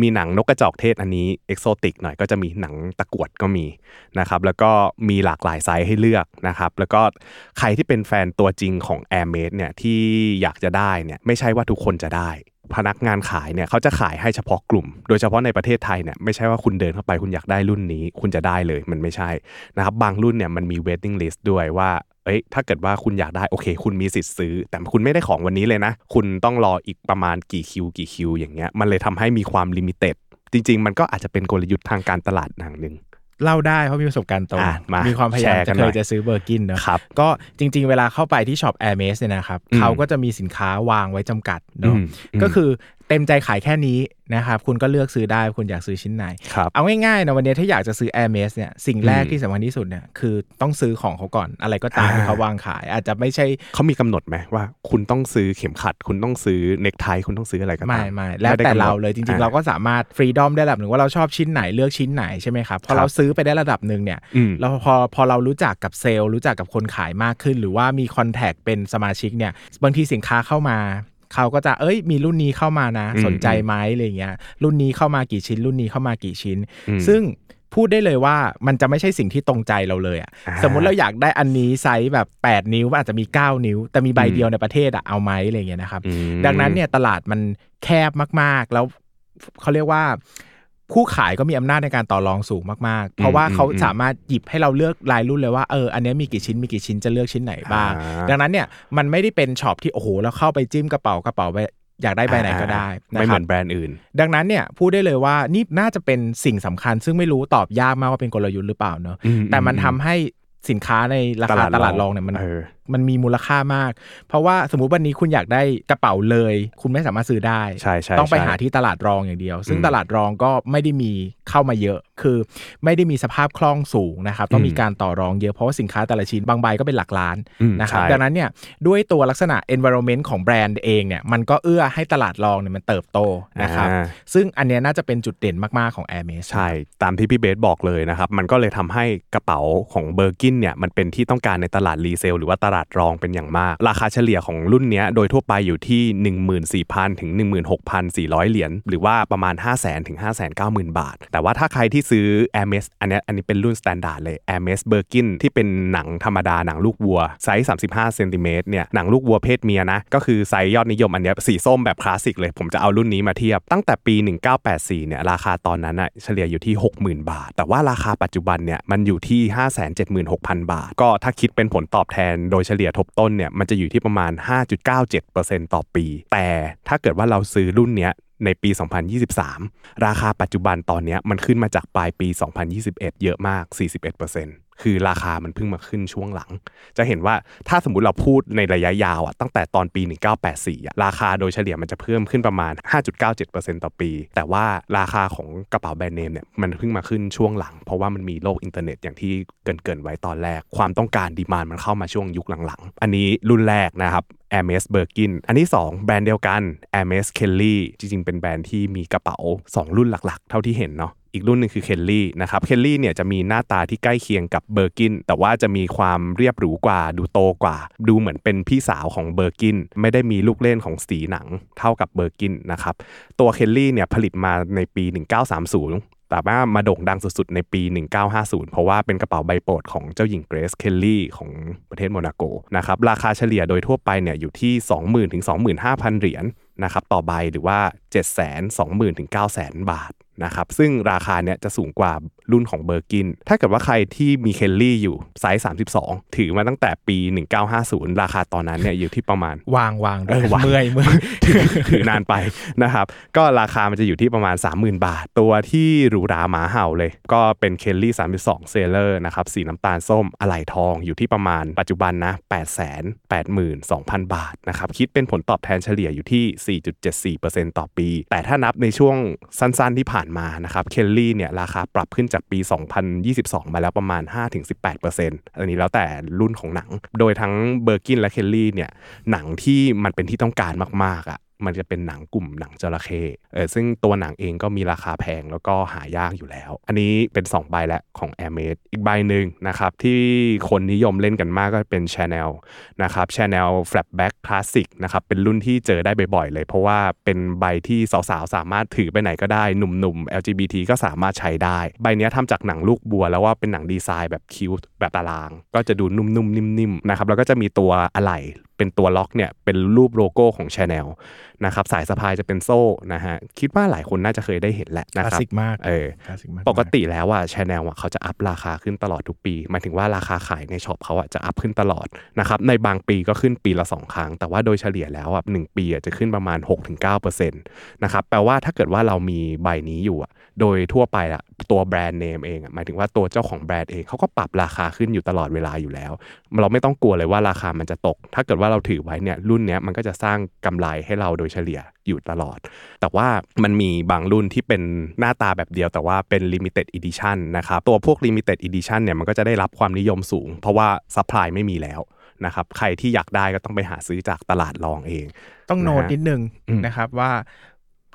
มีหนังนกกระจอกเทศอันนี้ exotic หน่อยก็จะมีหนังตะกวดก็มีนะครับ แล้วก็มีหลากหลายไซส์ให้เลือกนะครับ แล้วก็ใครที่เป็นแฟนตัวจริงของ Air m a d e เนี่ยที่อยากจะได้เนี่ยไม่ใช่ว่าทุกคนจะได้พนักงานขายเนี่ยเขาจะขายให้เฉพาะกลุ่ม โดยเฉพาะในประเทศไทยเนี่ยไม่ใช่ว่าคุณเดินเข้าไปคุณอยากได้รุ่นนี้ คุณจะได้เลยมันไม่ใช่นะครับบางรุ่นเนี่ยมันมี waiting list ด้วยว่า เอ้ยถ้าเกิดว่าคุณอยากได้โอเค คุณมีสิทธิ์ซื้อ แต่คุณไม่ได้ของวันนี้เลยนะ คุณต้องรออีกประมาณกี่คิวกี่คิวอย่างเงี้ยมันเลยทำให้มีความ limitedจริง ๆ มันก็อาจจะเป็นกลยุทธ์ทางการตลาดอย่างหนึ่ง
เล่าได้เพราะมีประสบการณ์ตรง
อะมามี
ความพยายาม
แชร์กัน
เค
หน่อย
จะเคยจะซื้อ Birkin เนอะ
ครับ
ก็จริง ๆ เวลาเข้าไปที่ช็อป Air m a s เนี่ยนะครับ
อืม
เขาก็จะมีสินค้าวางไว้จำกัดเนาะ
อืมอืม
ก็คือ เต็มใจขายแค่นี้นะครับคุณก็เลือกซื้อได้คุณอยากซื้อชิ้นไหน
ครับ
เอาง่ายๆนะวันนี้ถ้าอยากจะซื้อ Air m a s เนี่ยสิ่งแรก
อืม
ที่สำคัญที่สุดเนี่ยคือต้องซื้อของเขาก่อนอะไรก็ตาม
อ่า
ที่เขาวางขาย อาจจะไม่ใช่
เขามีกำหนดไหมว่า คุณต้องซื้อเข็มขัด คุณต้องซื้อเนคไทคุณต้องซื้ออะไรก็ตาม
ไม่ไม่ได้
กำหนด
เราเลยจริงๆ
แล้วแต่
เราอ่าก็สามารถ freedom ได้ระดับหนึ่งว่าเราชอบชิ้นไหนเลือกชิ้นไหนใช่ไหมครับพอ
ครับ
เราซื้อไปได้ระดับหนึ่งเนี่ย
อืม
แล้วพอพอเรารู้จักกับเซลล์รู้จักกับคนขายมากขึ้น หรือว่ามี contact เป็นสมาชิกเนี่ยบางทีสินค้าเข้ามา เขาก็จะเอ้ยมีรุ่นนี้เข้ามานะ
อืม
สนใจไหมอะไรเงี้ยรุ่นนี้เข้ามากี่ชิ้น รุ่นนี้เข้ามากี่ชิ้น
อืม
ซึ่งพูดได้เลยว่ามันจะไม่ใช่สิ่งที่ตรงใจเราเลยอะ
อ่า
สมมุติเราอยากได้อันนี้ไซส์แบบ 8 นิ้วมันอาจจะมี 9 นิ้ว แต่มีใบเดียวในประเทศอะเอาไหมอะไรเงี้ยนะครับ
อืม
ดังนั้นเนี่ยตลาดมันแคบมากๆ แล้วเขาเรียกว่า ผู้ขายก็มีอำนาจในการต่อรองสูงมากๆ เพราะว่าเขาสามารถหยิบให้เราเลือกรายรุ่นเลยว่าเอออันเนี้ยมีกี่ชิ้นมีกี่ชิ้นจะเลือกชิ้นไหนบ้าง
อ่า
ดังนั้นเนี่ยมันไม่ได้เป็นช็อปที่โอ้โหแล้วเข้าไปจิ้มกระเป๋ากระเป๋าไปอยากได้ใบไหนก็ได้นะ
ไม่เหมือนแบรนด์อื่นครับ
ดังนั้นเนี่ยพูดได้เลยว่านี่น่าจะเป็นสิ่งสำคัญ ซึ่งไม่รู้ตอบยากมากว่าเป็นกลยุทธ์หรือเปล่าเนอะ
อืม
แต่มัน
อืม
ทำให้สินค้าในราคาตลาดรองเนี่ยมัน
เออ
มันมีมูลค่ามาก เพราะว่าสมมุติวันนี้คุณอยากได้กระเป๋าเลย คุณไม่สามารถซื้อได้
ใช่ใช่
ต้องไป
ใช่
หาที่ตลาดรองอย่างเดียว ซึ่ง
อืม
ตลาดรองก็ไม่ได้มีเข้ามาเยอะ คือไม่ได้มีสภาพคล่องสูงนะครับต้องมี
อืม
การต่อรองเยอะเพราะว่าสินค้าแต่ละชิ้นบางใบก็เป็นหลักล้าน
อืม
นะครับ
ใช่
ดังนั้นเนี่ยด้วยตัวลักษณะ environment ของแบรนด์เองเนี่ยมันก็เอื้อให้ตลาดรองเนี่ยมันเติบโตนะครับ
อ่า
ซึ่งอันเนี้ยน่าจะเป็นจุดเด่นมากๆของ Air m a s
ใช่ ตามที่พี่เบสบอกเลยนะครับมันก็เลยทำให้กระเป๋าของ Birkin เนี่ยมันเป็นที่ต้องการในตลาด resale หรือว่าตลาดรองเป็นอย่างมาก ราคาเฉลี่ยของรุ่นนี้โดยทั่วไปอยู่ที่ 14,000 ถึง 16,400 เหรียญหรือว่าประมาณ500,000 ถึง 590,000 บาท แต่ว่าถ้าใครที่ซื้อ a i r m e s อันนี้อันนี้เป็นรุ่น standard เลย a i r m e s b i r k i n ที่เป็นหนังธรรมดาหนังลูกวัวไซส์ 35เซนติเมตรเนี่ยหนังลูกวัวเพศเมียนะก็คือไซส์ยอดนิยมอันนี้สีส้มแบบคลาสสิกเลย ผมจะเอารุ่นนี้มาเทียบตั้งแต่ปี 1984เนี่ยราคาตอนนั้นอะเฉลี่ยอยู่ที่ 60,000 บาท แต่ว่าราคาปัจจุบันเนี่ยมันอยู่ที่ 576,000 บาท ก็ถ้าคิดเป็นผลตอบแทนโดยเฉลี่ยทบต้นเนี่ยมันจะอยู่ที่ประมาณ 5.97%ต่อปี แต่ถ้าเกิดว่าเราซื้อรุ่นเนี้ยในปี 2023 ราคาปัจจุบันตอนเนี้ยมันขึ้นมาจากปลายปี 2021 เยอะมาก 41% คือราคามันเพิ่งมาขึ้นช่วงหลัง จะเห็นว่าถ้าสมมติเราพูดในระยะยาวอะตั้งแต่ตอนปี 1984อะราคาโดยเฉลี่ยมันจะเพิ่มขึ้นประมาณ 5.97%ต่อปี แต่ว่าราคาของกระเป๋าแบรนด์เนมเนี่ยมันเพิ่งมาขึ้นช่วงหลัง เพราะว่ามันมีโลกอินเทอร์เน็ตอย่างที่เกริ่นไว้ตอนแรก ความต้องการ demand มันเข้ามาช่วงยุคหลังๆ อันนี้รุ่นแรกนะครับ Hermes Birkin อันที่ 2 แบรนด์เดียวกัน Hermes Kelly จริงๆ เป็นแบรนด์ที่มีกระเป๋า 2 รุ่นหลักๆ เท่าที่เห็นเนาะ อีกรุ่นหนึ่งคือ Kelly นะครับ Kelly เนี่ยจะมีหน้าตาที่ใกล้เคียงกับ Birkin แต่ว่าจะมีความเรียบหรูกว่า ดูโตกว่า ดูเหมือนเป็นพี่สาวของ Birkin ไม่ได้มีลูกเล่นของสีหนังเท่ากับ Birkin นะครับ ตัว Kelly เนี่ยผลิตมาในปี 1930แต่ว่ามาโด่งดังสุดๆ ในปี 1950 เพราะว่าเป็นกระเป๋าใบโปรดของเจ้าหญิงเกรซ เคลลี่ของประเทศโมนาโกนะครับ ราคาเฉลี่ยโดยทั่วไปเนี่ยอยู่ที่ 20,000ถึง25,000 เหรียญนะครับต่อใบหรือว่า 720,000ถึง900,000บาท นะครับซึ่งราคาเนี่ยจะสูงกว่า รุ่นของ Birkin ถ้าเกิดว่าใครที่มี Kelly อยู่ไซส์ 32 ถือมาตั้งแต่ปี 1950 ราคาตอนนั้นเนี่ยอยู่ที่ประมาณ
วางวางด้วย
เออวาง
เมื่อยเมื่อย
ถือถือนานไปนะครับ ก็ราคามันจะอยู่ที่ประมาณ 30,000 บาท ตัวที่หรูหราหมาเห่าเลย ก็เป็นเคลลี่ 32 เซเลอร์นะครับสีน้ำตาลส้มอะไหล่ทองอยู่ที่ประมาณปัจจุบันนะ8 8 2 0 0 0 บาทนะครับคิดเป็นผลตอบแทนเฉลี่ยอยู่ที่ 4.74%ต่อปี แต่ถ้านับในช่วงสั้นๆที่ผ่านมานะครับเคลลี่เนี่ยราคาปรับขึ้นจากปี 2022 มาแล้วประมาณ 5-18%อันนี้แล้วแต่รุ่นของหนัง โดยทั้งเบอร์กินและเคลลี่เนี่ยหนังที่มันเป็นที่ต้องการมากๆอะ มันจะเป็นหนังกลุ่มหนังจระเข้เออซึ่งตัวหนังเองก็มีราคาแพงแล้วก็หายากอยู่แล้ว อันนี้เป็น 2 ใบแล้วของ a i r m a d อีกใบหนึ่งนะครับที่คนนิยมเล่นกันมากก็เป็น Chanel นะครับ Chanel Flapback Classic นะครับเป็นรุ่นที่เจอได้บ่อยๆเลย เพราะว่าเป็นใบที่สาวๆ สามารถถือไปไหนก็ได้หนุ่มๆ LGBT ก็สามารถใช้ได้ ใบเนี้ยทำจากหนังลูกบัว แล้วว่าเป็นหนังดีไซน์แบบคิวแบบตาราง ก็จะดูนุ่มๆนิ่มๆนะครับแล้วก็จะมีตัวอะไหล่เป็นตัวล็อกเนี่ยเป็นรูปโลโก้ของ Chanel นะครับสายสะพายจะเป็นโซ่นะฮะคิดว่าหลายคนน่าจะเคยได้เห็นแหละนะ
ครับ
คลา
สสิกมาก
เออ
คลาสสิกมาก
ปกติแล้วอะชแนลอะเขาจะ up ราคาขึ้นตลอดทุกปีหมายถึงว่าราคาขายในช็อปเขาอะจะ up ขึ้นตลอดนะครับในบางปีก็ขึ้นปีละ 2 ครั้ง แต่ว่าโดยเฉลี่ยแล้วอะหนึ่งปีอะจะขึ้นประมาณ 6-9%นะครับแปลว่าถ้าเกิดว่าเรามีใบนี้อยู่อะโดยทั่วไปอะตัวแบรนด์เนมเองอะหมายถึงว่าตัวเจ้าของแบรนด์เองเขาก็ปรับราคาขึ้นอยู่ตลอดเวลาอยู่แล้ว เราไม่ต้องกลัวเลยว่าราคามันจะตก ถ้าเกิดว่าเราถือไว้เนี่ยรุ่นเนี้ยมันก็จะสร้างกำไรให้เราโดยเฉลี่ยอยู่ตลอด แต่ว่ามันมีบางรุ่นที่เป็นหน้าตาแบบเดียวแต่ว่าเป็น limited edition นะครับตัวพวก limited edition เนี่ยมันก็จะได้รับความนิยมสูง เพราะว่า supply ไม่มีแล้วนะครับใครที่อยากได้ก็ต้องไปหาซื้อจากตลาดรองเอง
ต้องโน้ต
นะฮะ
นิดนึง
อืม
นะครับว่า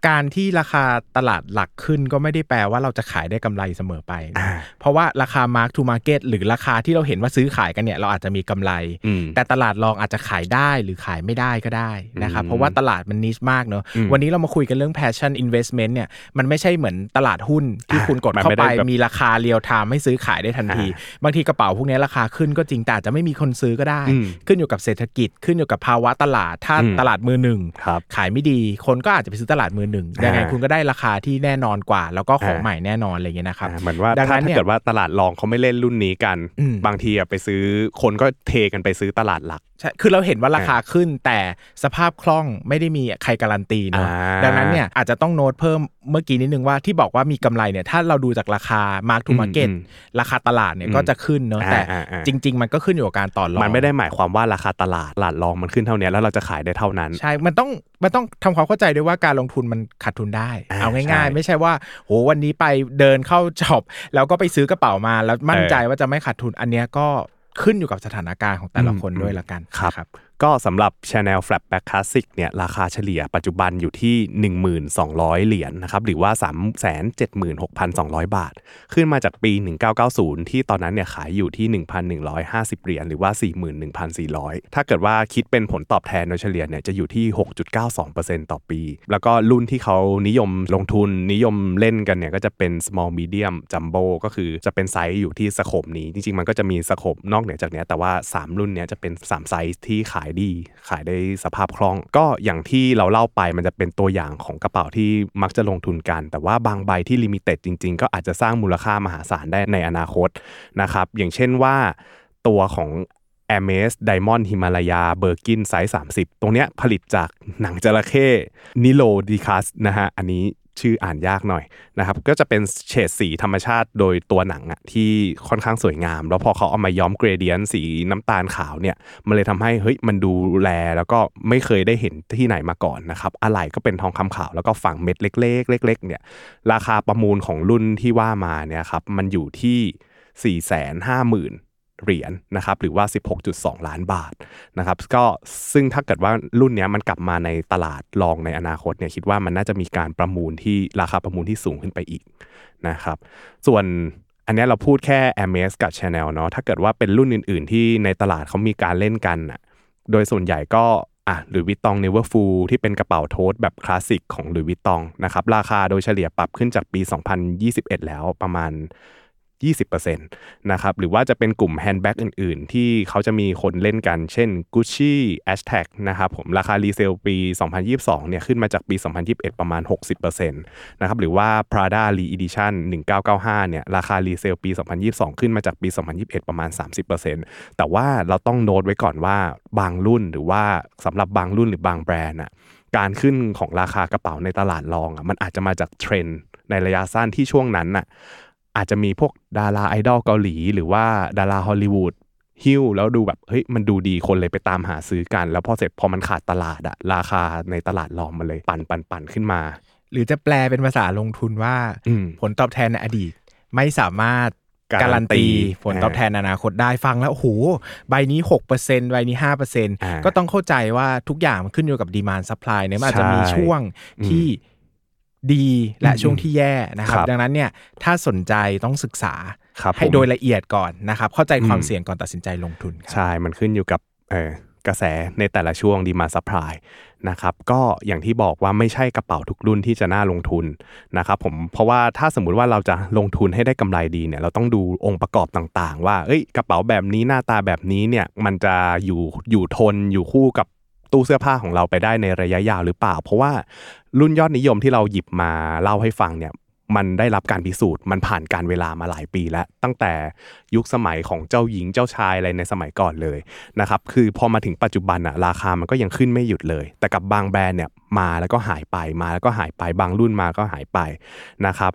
การที่ราคาตลาดหลักขึ้นก็ไม่ได้แปลว่าเราจะขายได้กำไรเสมอไปนะ
อ่า
เพราะว่าราคา mark to market หรือราคาที่เราเห็นว่าซื้อขายกันเนี่ยเราอาจจะมีกำไร
อืม
แต่ตลาดรองอาจจะขายได้หรือขายไม่ได้ก็ได้นะครับ
อืม
เพราะว่าตลาดมัน niche มากเนอะ
อืม
วันนี้เรามาคุยกันเรื่อง passion investment เนี่ยมันไม่ใช่เหมือนตลาดหุ้นที่คุณกดเข้า
ไปแบบ
มันไม่ได้มีราคา real-time ให้ซื้อขายได้ทันที บางทีกระเป๋าพวกนี้ราคาขึ้นก็จริงแต่อาจจะไม่มีคนซื้อก็ได้
อืม
ขึ้นอยู่กับเศรษฐกิจขึ้นอยู่กับภาวะตลาดถ้า
อืม
ตลาดมือหนึ่ง
ครับ
ขายไม่ดีคนก็อาจจะไปซื้อตลาดมือหนึ่ง
อ่ายั
ยังไงคุณก็ได้ราคาที่แน่นอนกว่า แล้วก็ของ
อ่า
ใหม่แน่นอนอะไรอย่างเงี้ยนะครับ
อ่าเหมือนว่า
ดัง
ถ้า
นั้น
ถ้า
เนี่ย
เกิดว่าตลาดรองเขาไม่เล่นรุ่นนี้กัน
อืม
บางทีอะไปซื้อคนก็เทกันไปซื้อตลาดหลัก
ใช่คือเราเห็นว่าราคาขึ้น แต่สภาพคล่องไม่ได้มีใครการันตีเนาะ
อ่า
ดังนั้นเนี่ยอาจจะต้องโน้ตเพิ่มเมื่อกี้นิดนึงว่าที่บอกว่ามีกำไรเนี่ยถ้าเราดูจากราคา mark to
อืม
market
อืม
ราคาตลาดเนี่ย
อืม
ก็จะขึ้นเนาะ
อ่า
แต่
อ่าอ่า
จริง ๆ มันก็ขึ้นอยู่กับการต่อรอง
มันไม่ได้หมายความว่าราคาตลาดตลาดรองมันขึ้นเท่านี้แล้วเราจะขายได้เท่านั้น
ใช่ มันต้องมันต้องทำความเข้าใจด้วยว่าการลงทุนมันขาดทุนได้
อ่า
เอา
ใช่
ง่ายๆ ไม่ใช่ว่าโหวันนี้ไปเดินเข้าช็อปแล้วก็ไปซื้อกระเป๋ามาแล้วมั่นใจว่าจะไม่ขาดทุนอันเนี้ยก็ ขึ้นอยู่กับสถานการณ์ของแต่ละคนด้วยละกัน
ครับ
นะครับ
ก็สำหรับ Channel Flapback Classic เนี่ยราคาเฉลี่ยปัจจุบันอยู่ที่ 1,200 เหรียญนนะครับหรือว่า 376,200 บาท ขึ้นมาจากปี 1990 ที่ตอนนั้นเนี่ยขายอยู่ที่ 1,150 เหรียญหรือว่า 41,400 ถ้าเกิดว่าคิดเป็นผลตอบแทนโดยเฉลี่ยเนี่ยจะอยู่ที่ 6.92%ต่อปี แล้วก็รุ่นที่เขานิยมลงทุนนิยมเล่นกันเนี่ยก็จะเป็น small medium jumbo ก็คือจะเป็นไซส์อยู่ที่ scope นี้ จริงๆ มันก็จะมี scope นอกเหนือจากนี้แต่ว่า 3 รุ่นเนี้ยจะเป็น 3 ไซส์ที่ขายายดี ขายได้สภาพคล่อง ก็อย่างที่เราเล่าไปมันจะเป็นตัวอย่างของกระเป๋าที่มักจะลงทุนกัน แต่ว่าบางใบที่ limited จริง ๆ ก็อาจจะสร้างมูลค่ามหาศาลได้ในอนาคตนะครับอย่างเช่นว่าตัวของ a m e s Diamond Himalaya Birkin ไซส์30 ตรงเนี้ยผลิตจากหนังจระเข้ niloticus นะฮะอันนี้ ชื่ออ่านยากหน่อยนะครับก็จะเป็นเฉดสีธรรมชาติโดยตัวหนังอะที่ค่อนข้างสวยงาม แล้วพอเขาเอามาย้อม gradient สีน้ำตาลขาวเนี่ยมันเลยทำให้เฮ้ยมันดูแลแล้วก็ไม่เคยได้เห็นที่ไหนมาก่อนนะครับอะไหล่ก็เป็นทองคำขาวแล้วก็ฝังเม็ดเล็ก ๆ เล็ก ๆ เนี่ยราคาประมูลของรุ่นที่ว่ามาเนี่ยครับมันอยู่ที่ 4 5 0 0 0 0 เหรียญนะครับหรือว่า 16.2 ล้านบาทนะครับก็ซึ่งถ้าเกิดว่ารุ่นนี้มันกลับมาในตลาดรองในอนาคตเนี่ยคิดว่ามันน่าจะมีการประมูลที่ราคาประมูลที่สูงขึ้นไปอีกนะครับส่วนอันนี้เราพูดแค่ a m s กับ Chanel เนาะถ้าเกิดว่าเป็นรุ่นอื่น ๆ ที่ในตลาดเขามีการเล่นกันน่ะโดยส่วนใหญ่ก็อะหรือวิตตองเนเวอร์ฟูที่เป็นกระเป๋า tote แบบคลาสสิกของ Louis Vuitton นะครับราคาโดยเฉลี่ยปรับขึ้นจากปี 2021 แล้วประมาณ 20%นะครับหรือว่าจะเป็นกลุ่ม handbag อื่น ๆ ที่เขาจะมีคนเล่นกัน เช่น Gucci a s h t a g นะครับผมราคา resale ปี 2022 เนี่ยขึ้นมาจากปี 2021 ประมาณ 60%นะครับหรือว่า Prada Re-Edition 1995 เนี่ยราคา resale ปี 2022 ขึ้นมาจากปี 2021 ประมาณ 30%แต่ว่าเราต้องโน้ตไว้ก่อนว่าบางรุ่นหรือว่าสำหรับบางรุ่นหรือบางแบรนด์อะการขึ้นของราคา กระเป๋าในตลาดรองอะมันอาจจะมาจากเทรนด์ในระยะสั้นที่ช่วงนั้นน่ะ อาจจะมีพวกดาราไอดอลเกาหลี หรือว่าดาราฮอลลีวูดฮิ้วแล้วดูแบบเฮ้ยมันดูดีคนเลยไปตามหาซื้อกัน แล้วพอเสร็จพอมันขาดตลาดอะราคาในตลาดรองมันเลยปั่นปั่นปั่นขึ้นมา
หรือจะแปลเป็นภาษาลงทุนว่า
อืม
ผลตอบแทนในอดีต ไม่สามารถ
กา
การ
รั
รั
น
น
ตี
ตีผลตอบแทนในอนาคตได้ฟังแล้วโอ้โหใบนี้ 6%ใบนี้
อ่า
5%ก็ต้องเข้าใจว่าทุกอย่างมันขึ้นอยู่กับ demand supply เนี่ยมันอาจจะมี
ใช่
ช่วงที่ ดีและช่วงที่แย่นะครับ
ครับ
ดังนั้นเนี่ยถ้าสนใจต้องศึกษา
ครับ
ให้
ผม
โดยละเอียดก่อนนะครับ เข้าใจความ
อืม
เสี่ยงก่อนตัดสินใจลงทุนครับ
ใช่ มันขึ้นอยู่กับเออกระแสในแต่ละช่วง demand supply นะครับก็อย่างที่บอกว่าไม่ใช่กระเป๋าทุกรุ่นที่จะน่าลงทุนนะครับผมเพราะว่าถ้าสมมุติว่าเราจะลงทุนให้ได้กำไรดีเนี่ยเราต้องดูองค์ประกอบต่างๆ ว่าเอ้ยกระเป๋าแบบนี้หน้าตาแบบนี้เนี่ยมันจะอยู่อยู่ทนอยู่คู่กับ ตู้เสื้อผ้าของเราไปได้ในระยะยาวหรือเปล่า เพราะว่ารุ่นยอดนิยมที่เราหยิบมาเล่าให้ฟังเนี่ยมันได้รับการพิสูจน์มันผ่านการเวลามาหลายปีแล้ว ตั้งแต่ยุคสมัยของเจ้าหญิงเจ้าชายอะไรในสมัยก่อนเลยนะครับคือพอมาถึงปัจจุบันอะราคามันก็ยังขึ้นไม่หยุดเลย แต่กับบางแบรนด์เนี่ยมาแล้วก็หายไปมาแล้วก็หายไปบางรุ่นมาก็หายไปนะครับ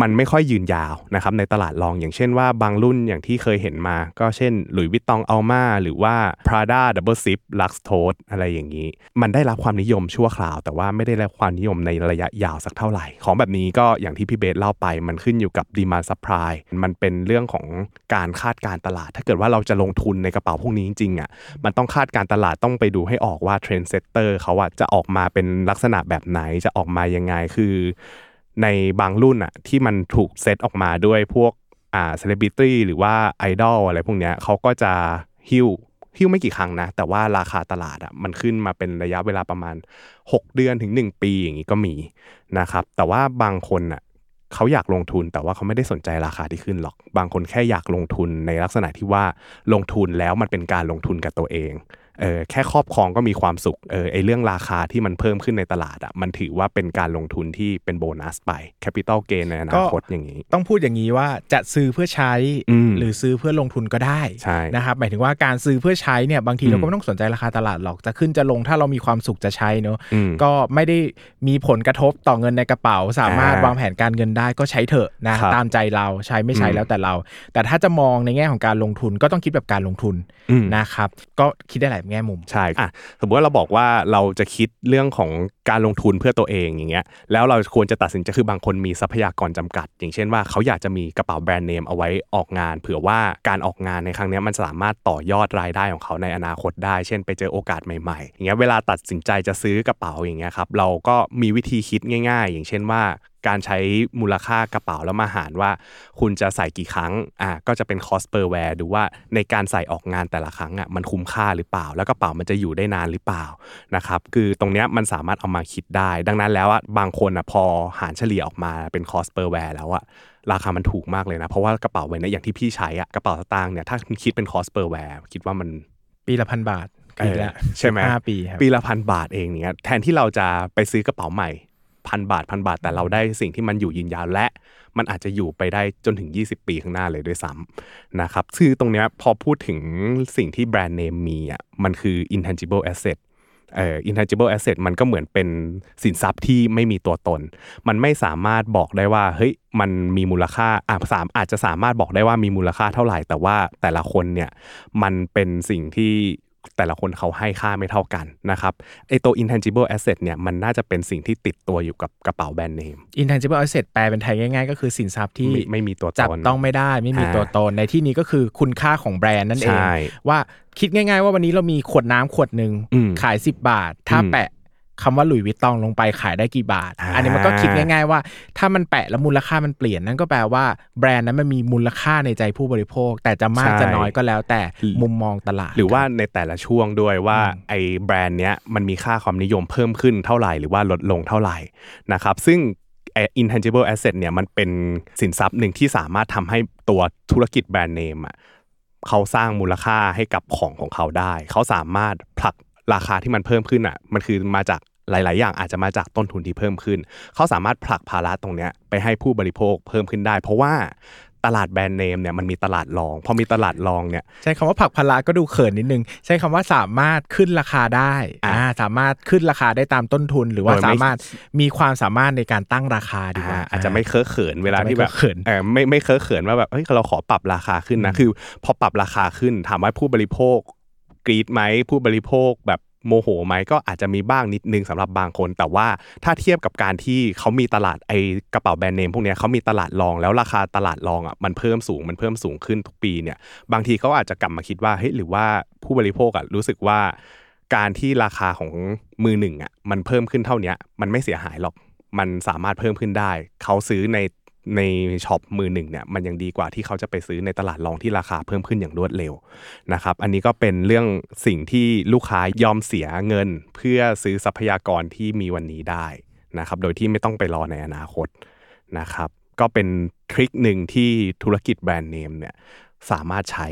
มันไม่ค่อยยืนยาวนะครับในตลาดรองอย่างเช่นว่าบางรุ่นอย่างที่เคยเห็นมา ก็เช่นหลุยวิตตองอัลมาหรือว่า Prada Double Zip Lux Tote อะไรอย่างนี้ มันได้รับความนิยมชั่วคราว แต่ว่าไม่ได้รับความนิยมในระยะยาวสักเท่าไหร่ ของแบบนี้ก็อย่างที่พี่เบสเล่าไป มันขึ้นอยู่กับ demand supply มันเป็นเรื่องของการคาดการตลาด ถ้าเกิดว่าเราจะลงทุนในกระเป๋าพวกนี้จริงๆอะมันต้องคาดการณ์ตลาดต้องไปดูให้ออกว่า trendsetter เขาอะจะออกมาเป็นลักษณะแบบไหนจะออกมายังไงคือ ในบางรุ่นอะที่มันถูกเซตออกมาด้วยพวกอ่าเซเลบริตี้หรือว่าไอดอลอะไรพวกเนี้ยเขาก็จะหิ้วหิ้วไม่กี่ครั้งนะ แต่ว่าราคาตลาดอะมันขึ้นมาเป็นระยะเวลาประมาณ 6 เดือนถึง 1 ปีอย่างนี้ก็มีนะครับ แต่ว่าบางคนอะเขาอยากลงทุนแต่ว่าเขาไม่ได้สนใจราคาที่ขึ้นหรอก บางคนแค่อยากลงทุนในลักษณะที่ว่าลงทุนแล้วมันเป็นการลงทุนกับตัวเอง เออแค่ครอบครองก็มีความสุขเออไอเรื่องราคาที่มันเพิ่มขึ้นในตลาดอะมันถือว่าเป็นการลงทุนที่เป็นโบนัสไปแคปิตอลเกนในอนาคตอย่างนี้
ต้องพูดอย่างนี้ว่าจะซื้อเพื่อใช้
อืม
หรือซื้อเพื่อลงทุนก็ได้
ใช่
นะครับหมายถึงว่าการซื้อเพื่อใช้เนี่ยบางที
อืม
เราก็ไม่ต้องสนใจราคาตลาดหรอกจะขึ้นจะลงถ้าเรามีความสุขจะใช้เนอะ
อืม
ก็ไม่ได้มีผลกระทบต่อเงินในกระเป๋า สามารถ
อ่าวา
งแผนการเงินได้ก็ใช้เถอะนะครับตามใจเราใช้ไม่ใช้
อืม
แล้วแต่เรา แต่ถ้าจะมองในแง่ของการลงทุนก็ต้องคิดแบบการลงทุน
อืม
นะครับก็คิดได้หลายแง่มุม
ใช่อะสมมติว่าเราบอกว่าเราจะคิดเรื่องของการลงทุนเพื่อตัวเองอย่างเงี้ยแล้วเราควรจะตัดสินใจคือบางคนมีทรัพยากรจำกัด อย่างเช่นว่าเขาอยากจะมีกระเป๋าแบรนด์เนมเอาไว้ออกงาน เผื่อว่าการออกงานในครั้งเนี้ยมันสามารถต่อยอดรายได้ของเขาในอนาคตได้ เช่น ไปเจอโอกาสใหม่ๆอย่างเงี้ยเวลาตัดสินใจจะซื้อกระเป๋าอย่างเงี้ยครับเราก็มีวิธีคิดง่าย ๆ อย่างเช่นว่า การใช้มูลค่ากระเป๋าแล้วมาหารว่า คุณจะใส่กี่ครั้งอะก็จะเป็น cost per wear ดูว่าในการใส่ออกงานแต่ละครั้งอะมันคุ้มค่าหรือเปล่า แล้วกระเป๋ามันจะอยู่ได้นานหรือเปล่านะครับคือตรงเนี้ยมันสามารถเอามาคิดได้ ดังนั้นแล้วอะบางคนอะพอหารเฉลี่ยออกมาเป็น cost per wear แล้วอะราคามันถูกมากเลยนะ เพราะว่ากระเป๋าใบเนี้ยอย่างที่พี่ใช้อะกระเป๋าสตางค์เนี่ยถ้าคุณคิดเป็น cost per wear คิดว่ามัน
ปีละพันบาทอีกแล้ว
เออใช่ไหม
ห้าปีครับ
ปีละพันบาทเองเนี่ยแทนที่เราจะไปซื้อกระเป๋าใหม่ พันบาทพันบาท แต่เราได้สิ่งที่มันอยู่ยืนยาวและ มันอาจจะอยู่ไปได้จนถึง 20 ปีข้างหน้าเลยด้วยซ้ำนะครับคือตรงเนี้ยพอพูดถึงสิ่งที่แบรนด์เนมมีอะมันคือ intangible asset เอ่อ intangible asset มันก็เหมือนเป็นสินทรัพย์ที่ไม่มีตัวตน มันไม่สามารถบอกได้ว่าเฮ้ยมันมีมูลค่าอะสามอาจจะสามารถบอกได้ว่ามีมูลค่าเท่าไหร่ แต่ว่าแต่ละคนเนี่ยมันเป็นสิ่งที่ แต่ละคนเขาให้ค่าไม่เท่ากันนะครับไอตัว intangible asset เนี่ยมันน่าจะเป็นสิ่งที่ติดตัวอยู่กับกระเป๋าแบรนด์เนม
intangible asset แปลเป็นไทยง่ายๆ ก็คือสินทรัพย์ที่
ไม่ไม่มีตัวตน
จับต้องไม่ได้ไม่มี
อ่า
ตัวตน ในที่นี้ก็คือคุณค่าของแบรนด์นั่นเอง
ใช่
ว่าคิดง่ายๆ ว่าวันนี้เรามีขวดน้ำขวดหนึ่ง
อืม
ขาย 10 บาท ถ้า
อืม
แปะ คำว่าหลุยส์วิตตองลงไปขายได้กี่บาท
อ่า
อันนี้มันก็คิดง่าย ๆ ว่า ถ้ามันแปะแล้วมูลค่ามันเปลี่ยนนั่นก็แปลว่าแบรนด์นั้นมันมีมูลค่าในใจผู้บริโภค แต่จะมาก
ใช่
จะน้อยก็แล้วแต่มุมมองตลาด
หรือว่าในแต่ละช่วงด้วยว่า
อืม
ไอ้แบรนด์เนี้ยมันมีค่าความนิยมเพิ่มขึ้นเท่าไหร่หรือว่าลดลงเท่าไหร่นะครับซึ่งเอ่อ intangible asset เนี่ยมันเป็นสินทรัพย์หนึ่งที่สามารถทำให้ตัวธุรกิจแบรนด์เนมอะเขาสร้างมูลค่าให้กับของของเขาได้ เขาสามารถผลักราคาที่มันเพิ่มขึ้นอะ มันคือมาจาก หลาย ๆ อย่างอาจจะมาจากต้นทุนที่เพิ่มขึ้น เขาสามารถผลักภาระตรงเนี้ยไปให้ผู้บริโภคเพิ่มขึ้นได้ เพราะว่าตลาดแบรนด์เนมเนี่ยมันมีตลาดรอง พอมีตลาดรองเนี่ย
ใช้คำว่าผลักภาระก็ดูเขินนิดนึง ใช้คำว่าสามารถขึ้นราคาได้
อะ
อ่าสามารถขึ้นราคาได้ตามต้นทุน หรือว่า
โดยไม่
สามารถมีความสามารถในการตั้งราคาดีก
อ่า
ว่า
อาจจะไม่เคอะเขินเวลาที่แบบ
อาจจะไม่เคอะเขิน
เออไม่ไม่เคอะเขินว่าแบบเฮ้ยเราขอปรับราคาขึ้นนะคือ พอปรับราคาขึ้นถามว่าผู้บริโภคกรีดไหมผู้บริโภคแบบ โมโหไหมก็อาจจะมีบ้างนิดนึงสำหรับบางคน แต่ว่าถ้าเทียบกับการที่เขามีตลาดไอกระเป๋าแบรนด์เนมพวกนี้เขามีตลาดรองแล้วราคาตลาดรองอะมันเพิ่มสูงมันเพิ่มสูงขึ้นทุกปีเนี่ยบางทีเขาอาจจะกลับมาคิดว่าเฮ้ยหรือว่าผู้บริโภคอะรู้สึกว่า การที่ราคาของมือหนึ่งอะมันเพิ่มขึ้นเท่านี้มันไม่เสียหายหรอกมันสามารถเพิ่มขึ้นได้ เขาซื้อใน ในช็อปมือหนึ่งเนี่ยมันยังดีกว่าที่เขาจะไปซื้อในตลาดรองที่ราคาเพิ่มขึ้นอย่างรวดเร็วนะครับอันนี้ก็เป็นเรื่องสิ่งที่ลูกค้ายอมเสียเงิน เพื่อซื้อทรัพยากรที่มีวันนี้ได้นะครับโดยที่ไม่ต้องไปรอในอนาคตนะครับก็เป็นทริคหนึ่งที่ธุรกิจแบรนด์เนมเนี่ยสามารถใช้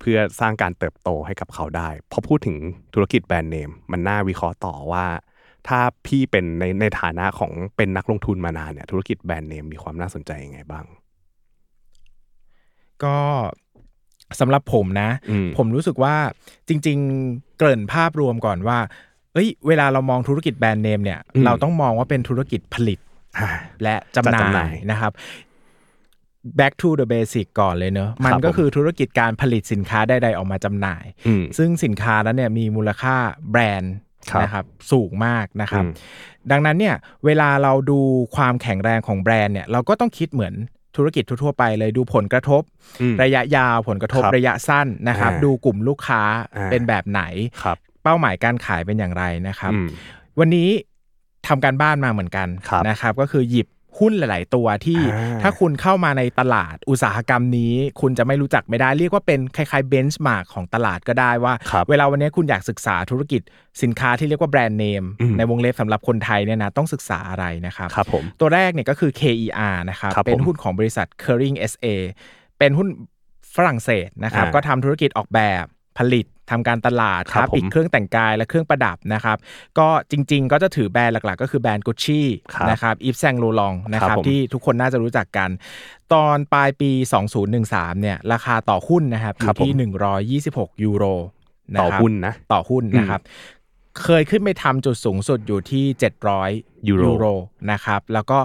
เพื่อสร้างการเติบโตให้กับเขาได้พอพูดถึงธุรกิจแบรนด์เนมมันน่าวิเคราะห์ต่อว่า ถ้าพี่เป็นในในฐานะของเป็นนักลงทุนมานานเนี่ยธุรกิจแบรนด์เนมมีความน่าสนใจยังไงบ้าง
ก็สำหรับผมนะ
อืม
ผมรู้สึกว่าจริง ๆ เกริ่นภาพรวมก่อนว่า เอ้ย เวลาเรามองธุรกิจแบรนด์เนมเนี่ย
อืม
เราต้องมองว่าเป็นธุรกิจผลิต
อ่า
และจำห
จัดจำห
น่า
น่าย
ยนะครับ back to the basic ก่อนเลยเนอะมัน
ครับ
ก็
ผม
คือธุรกิจการผลิตสินค้าใดๆออกมาจำหน่าย
อืม
ซึ่งสินค้านั้นเนี่ยมีมูลค่าแบรนด์
ครับ
นะครับสูงมากนะครับ
อืม
ดังนั้นเนี่ยเวลาเราดูความแข็งแรงของแบรนด์เนี่ยเราก็ต้องคิดเหมือนธุรกิจทั่วๆไปเลยดูผลกระทบ
อืม
ระยะยาวผลกระทบ
ครับ
ระยะสั้นนะครับ
อ่า
ดูกลุ่มลูกค้า
อ่า
เป็นแบบไหน
ครับ
เป้าหมายการขายเป็นอย่างไรนะครับ
อืม
วันนี้ทำการบ้านมาเหมือนกัน
ครับ
นะครับ ก็คือหยิบ หุ้นหลาย ๆ ตัวที่
อ่า
ถ้าคุณเข้ามาในตลาดอุตสาหกรรมนี้ คุณจะไม่รู้จักไม่ได้เรียกว่าเป็นคล้ายๆเบนช์มาร์กของตลาดก็ได้ว่า
ครับ
เวลาวันนี้คุณอยากศึกษาธุรกิจสินค้าที่เรียกว่าแบรนด์เนม
อืม
ในวงเล็บสำหรับคนไทยเนี่ยนะต้องศึกษาอะไรนะครับ
ครับผม
ตัวแรกเนี่ยก็คือ KER นะครับ
ครับ
เป็น
ผม
หุ้นของบริษัท Kering SA เป็นหุ้นฝรั่งเศสนะครับ
อ่า
ก็ทำธุรกิจออกแบบผลิต ทำการตลาด
ครับ
ค้าปลีก
ผม
เครื่องแต่งกายและเครื่องประดับนะครับ ก็จริง ๆ ก็จะถือแบรนด์หลักๆ ก็คือแบรนด์ Gucci
ครับ
นะครับ Yves Saint Laurent นะค
ครั
รับบ
ผม
ที่ทุกคนน่าจะรู้จักกัน ตอนปลายปี 2013เนี่ยราคาต่อหุ้นนะครับอ
ครับ
ยู่ที่
ผม
126 ยูโรนะ
ต่อ
ครับ
หุ้นนะ
ต่อหุ้นนะครับเคยขึ้นไปทำจุดสูงสุดอยู่ที่ 700
ยูโร
ยูโรนะครับ แล้วก็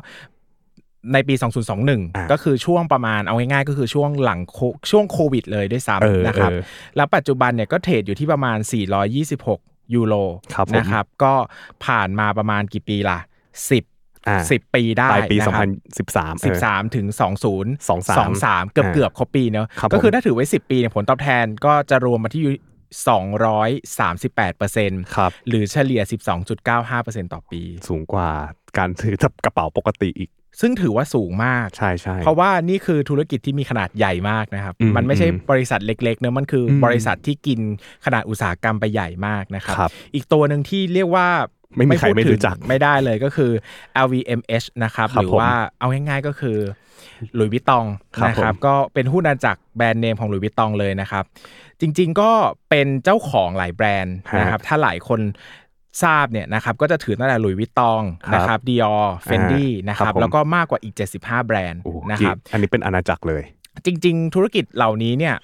ในปี
อ่า
2021 ก็คือช่วงประมาณเอาง่ายๆ ก็คือช่วงหลังโคช่วงโควิดเลยด้วย
เออ
ซ้ำนะครับ
เออ
แล้วปัจจุบันเนี่ยก็เทรดอยู่ที่ประมาณ 426 ยูโร
ครับผม
นะครับ ก็ผ่านมาประมาณกี่ปีล่ะ 10
อ่า
10ปีได้
ปลายปี
นะครับ
2013
สิบสามถึงสองศูนย์
สองสาม
สองสามเกือบเกือบครบปีเนอะ
ครับ
ก็คือ
ผม
ถ้าถือไว้สิบปีเนี่ยผลตอบแทนก็จะรวมมาที่อยู่สองร้อยสามสิบแปดเปอร์เซ็นต์
ครับ
หรือเฉลี่ยสิบสองจุดเก้าห้าเปอร์เซ็นต์ต่อปี
สูงกว่าการถือกระเป๋าปกติอีก
ซึ่งถือว่าสูงมาก
ใช่ใช่
เพราะว่านี่คือธุรกิจที่มีขนาดใหญ่มากนะครับ
อืม
มันไม่ใช่
อืม
บริษัทเล็กๆเนอะมันคืออ
ม
บริษัทที่กินขนาดอุตสาหกรรมไปใหญ่มากนะครับ
ครับ
อีกตัวหนึ่งที่เรียกว่า
ไม่มีใคร
พูด
ไม่
ถึง
รู้จัก
ไม่ได้เลยก็คือ LVMH นะครับ
ครับ
หรือ
ผม
ว่าเอาง่ายๆก็คือหลุยส์วิตตอง
ครับ
นะครับ
ผม
ก็เป็นหุ้นอาจากแบรนด์เนมของหลุยส์วิตตองเลยนะครับ จริง ๆ ก็เป็นเจ้าของหลายแบรนด์นะครับ ถ้าหลายคน ทราบเนี่ยนะครับก็จะถือตั้งแต่หลุยส์วิตตอง
ครับ
นะครับดิออเฟนดี้
อ่านะ
ค
ครับค
รั
บผม
แล้วก็มากกว่าอีก 75 แบรนด์
โอ้โห
นะครับ
อันนี้เป็นอาณาจักรเลย
จริง ๆ ธุรกิจเหล่านี้เนี่ย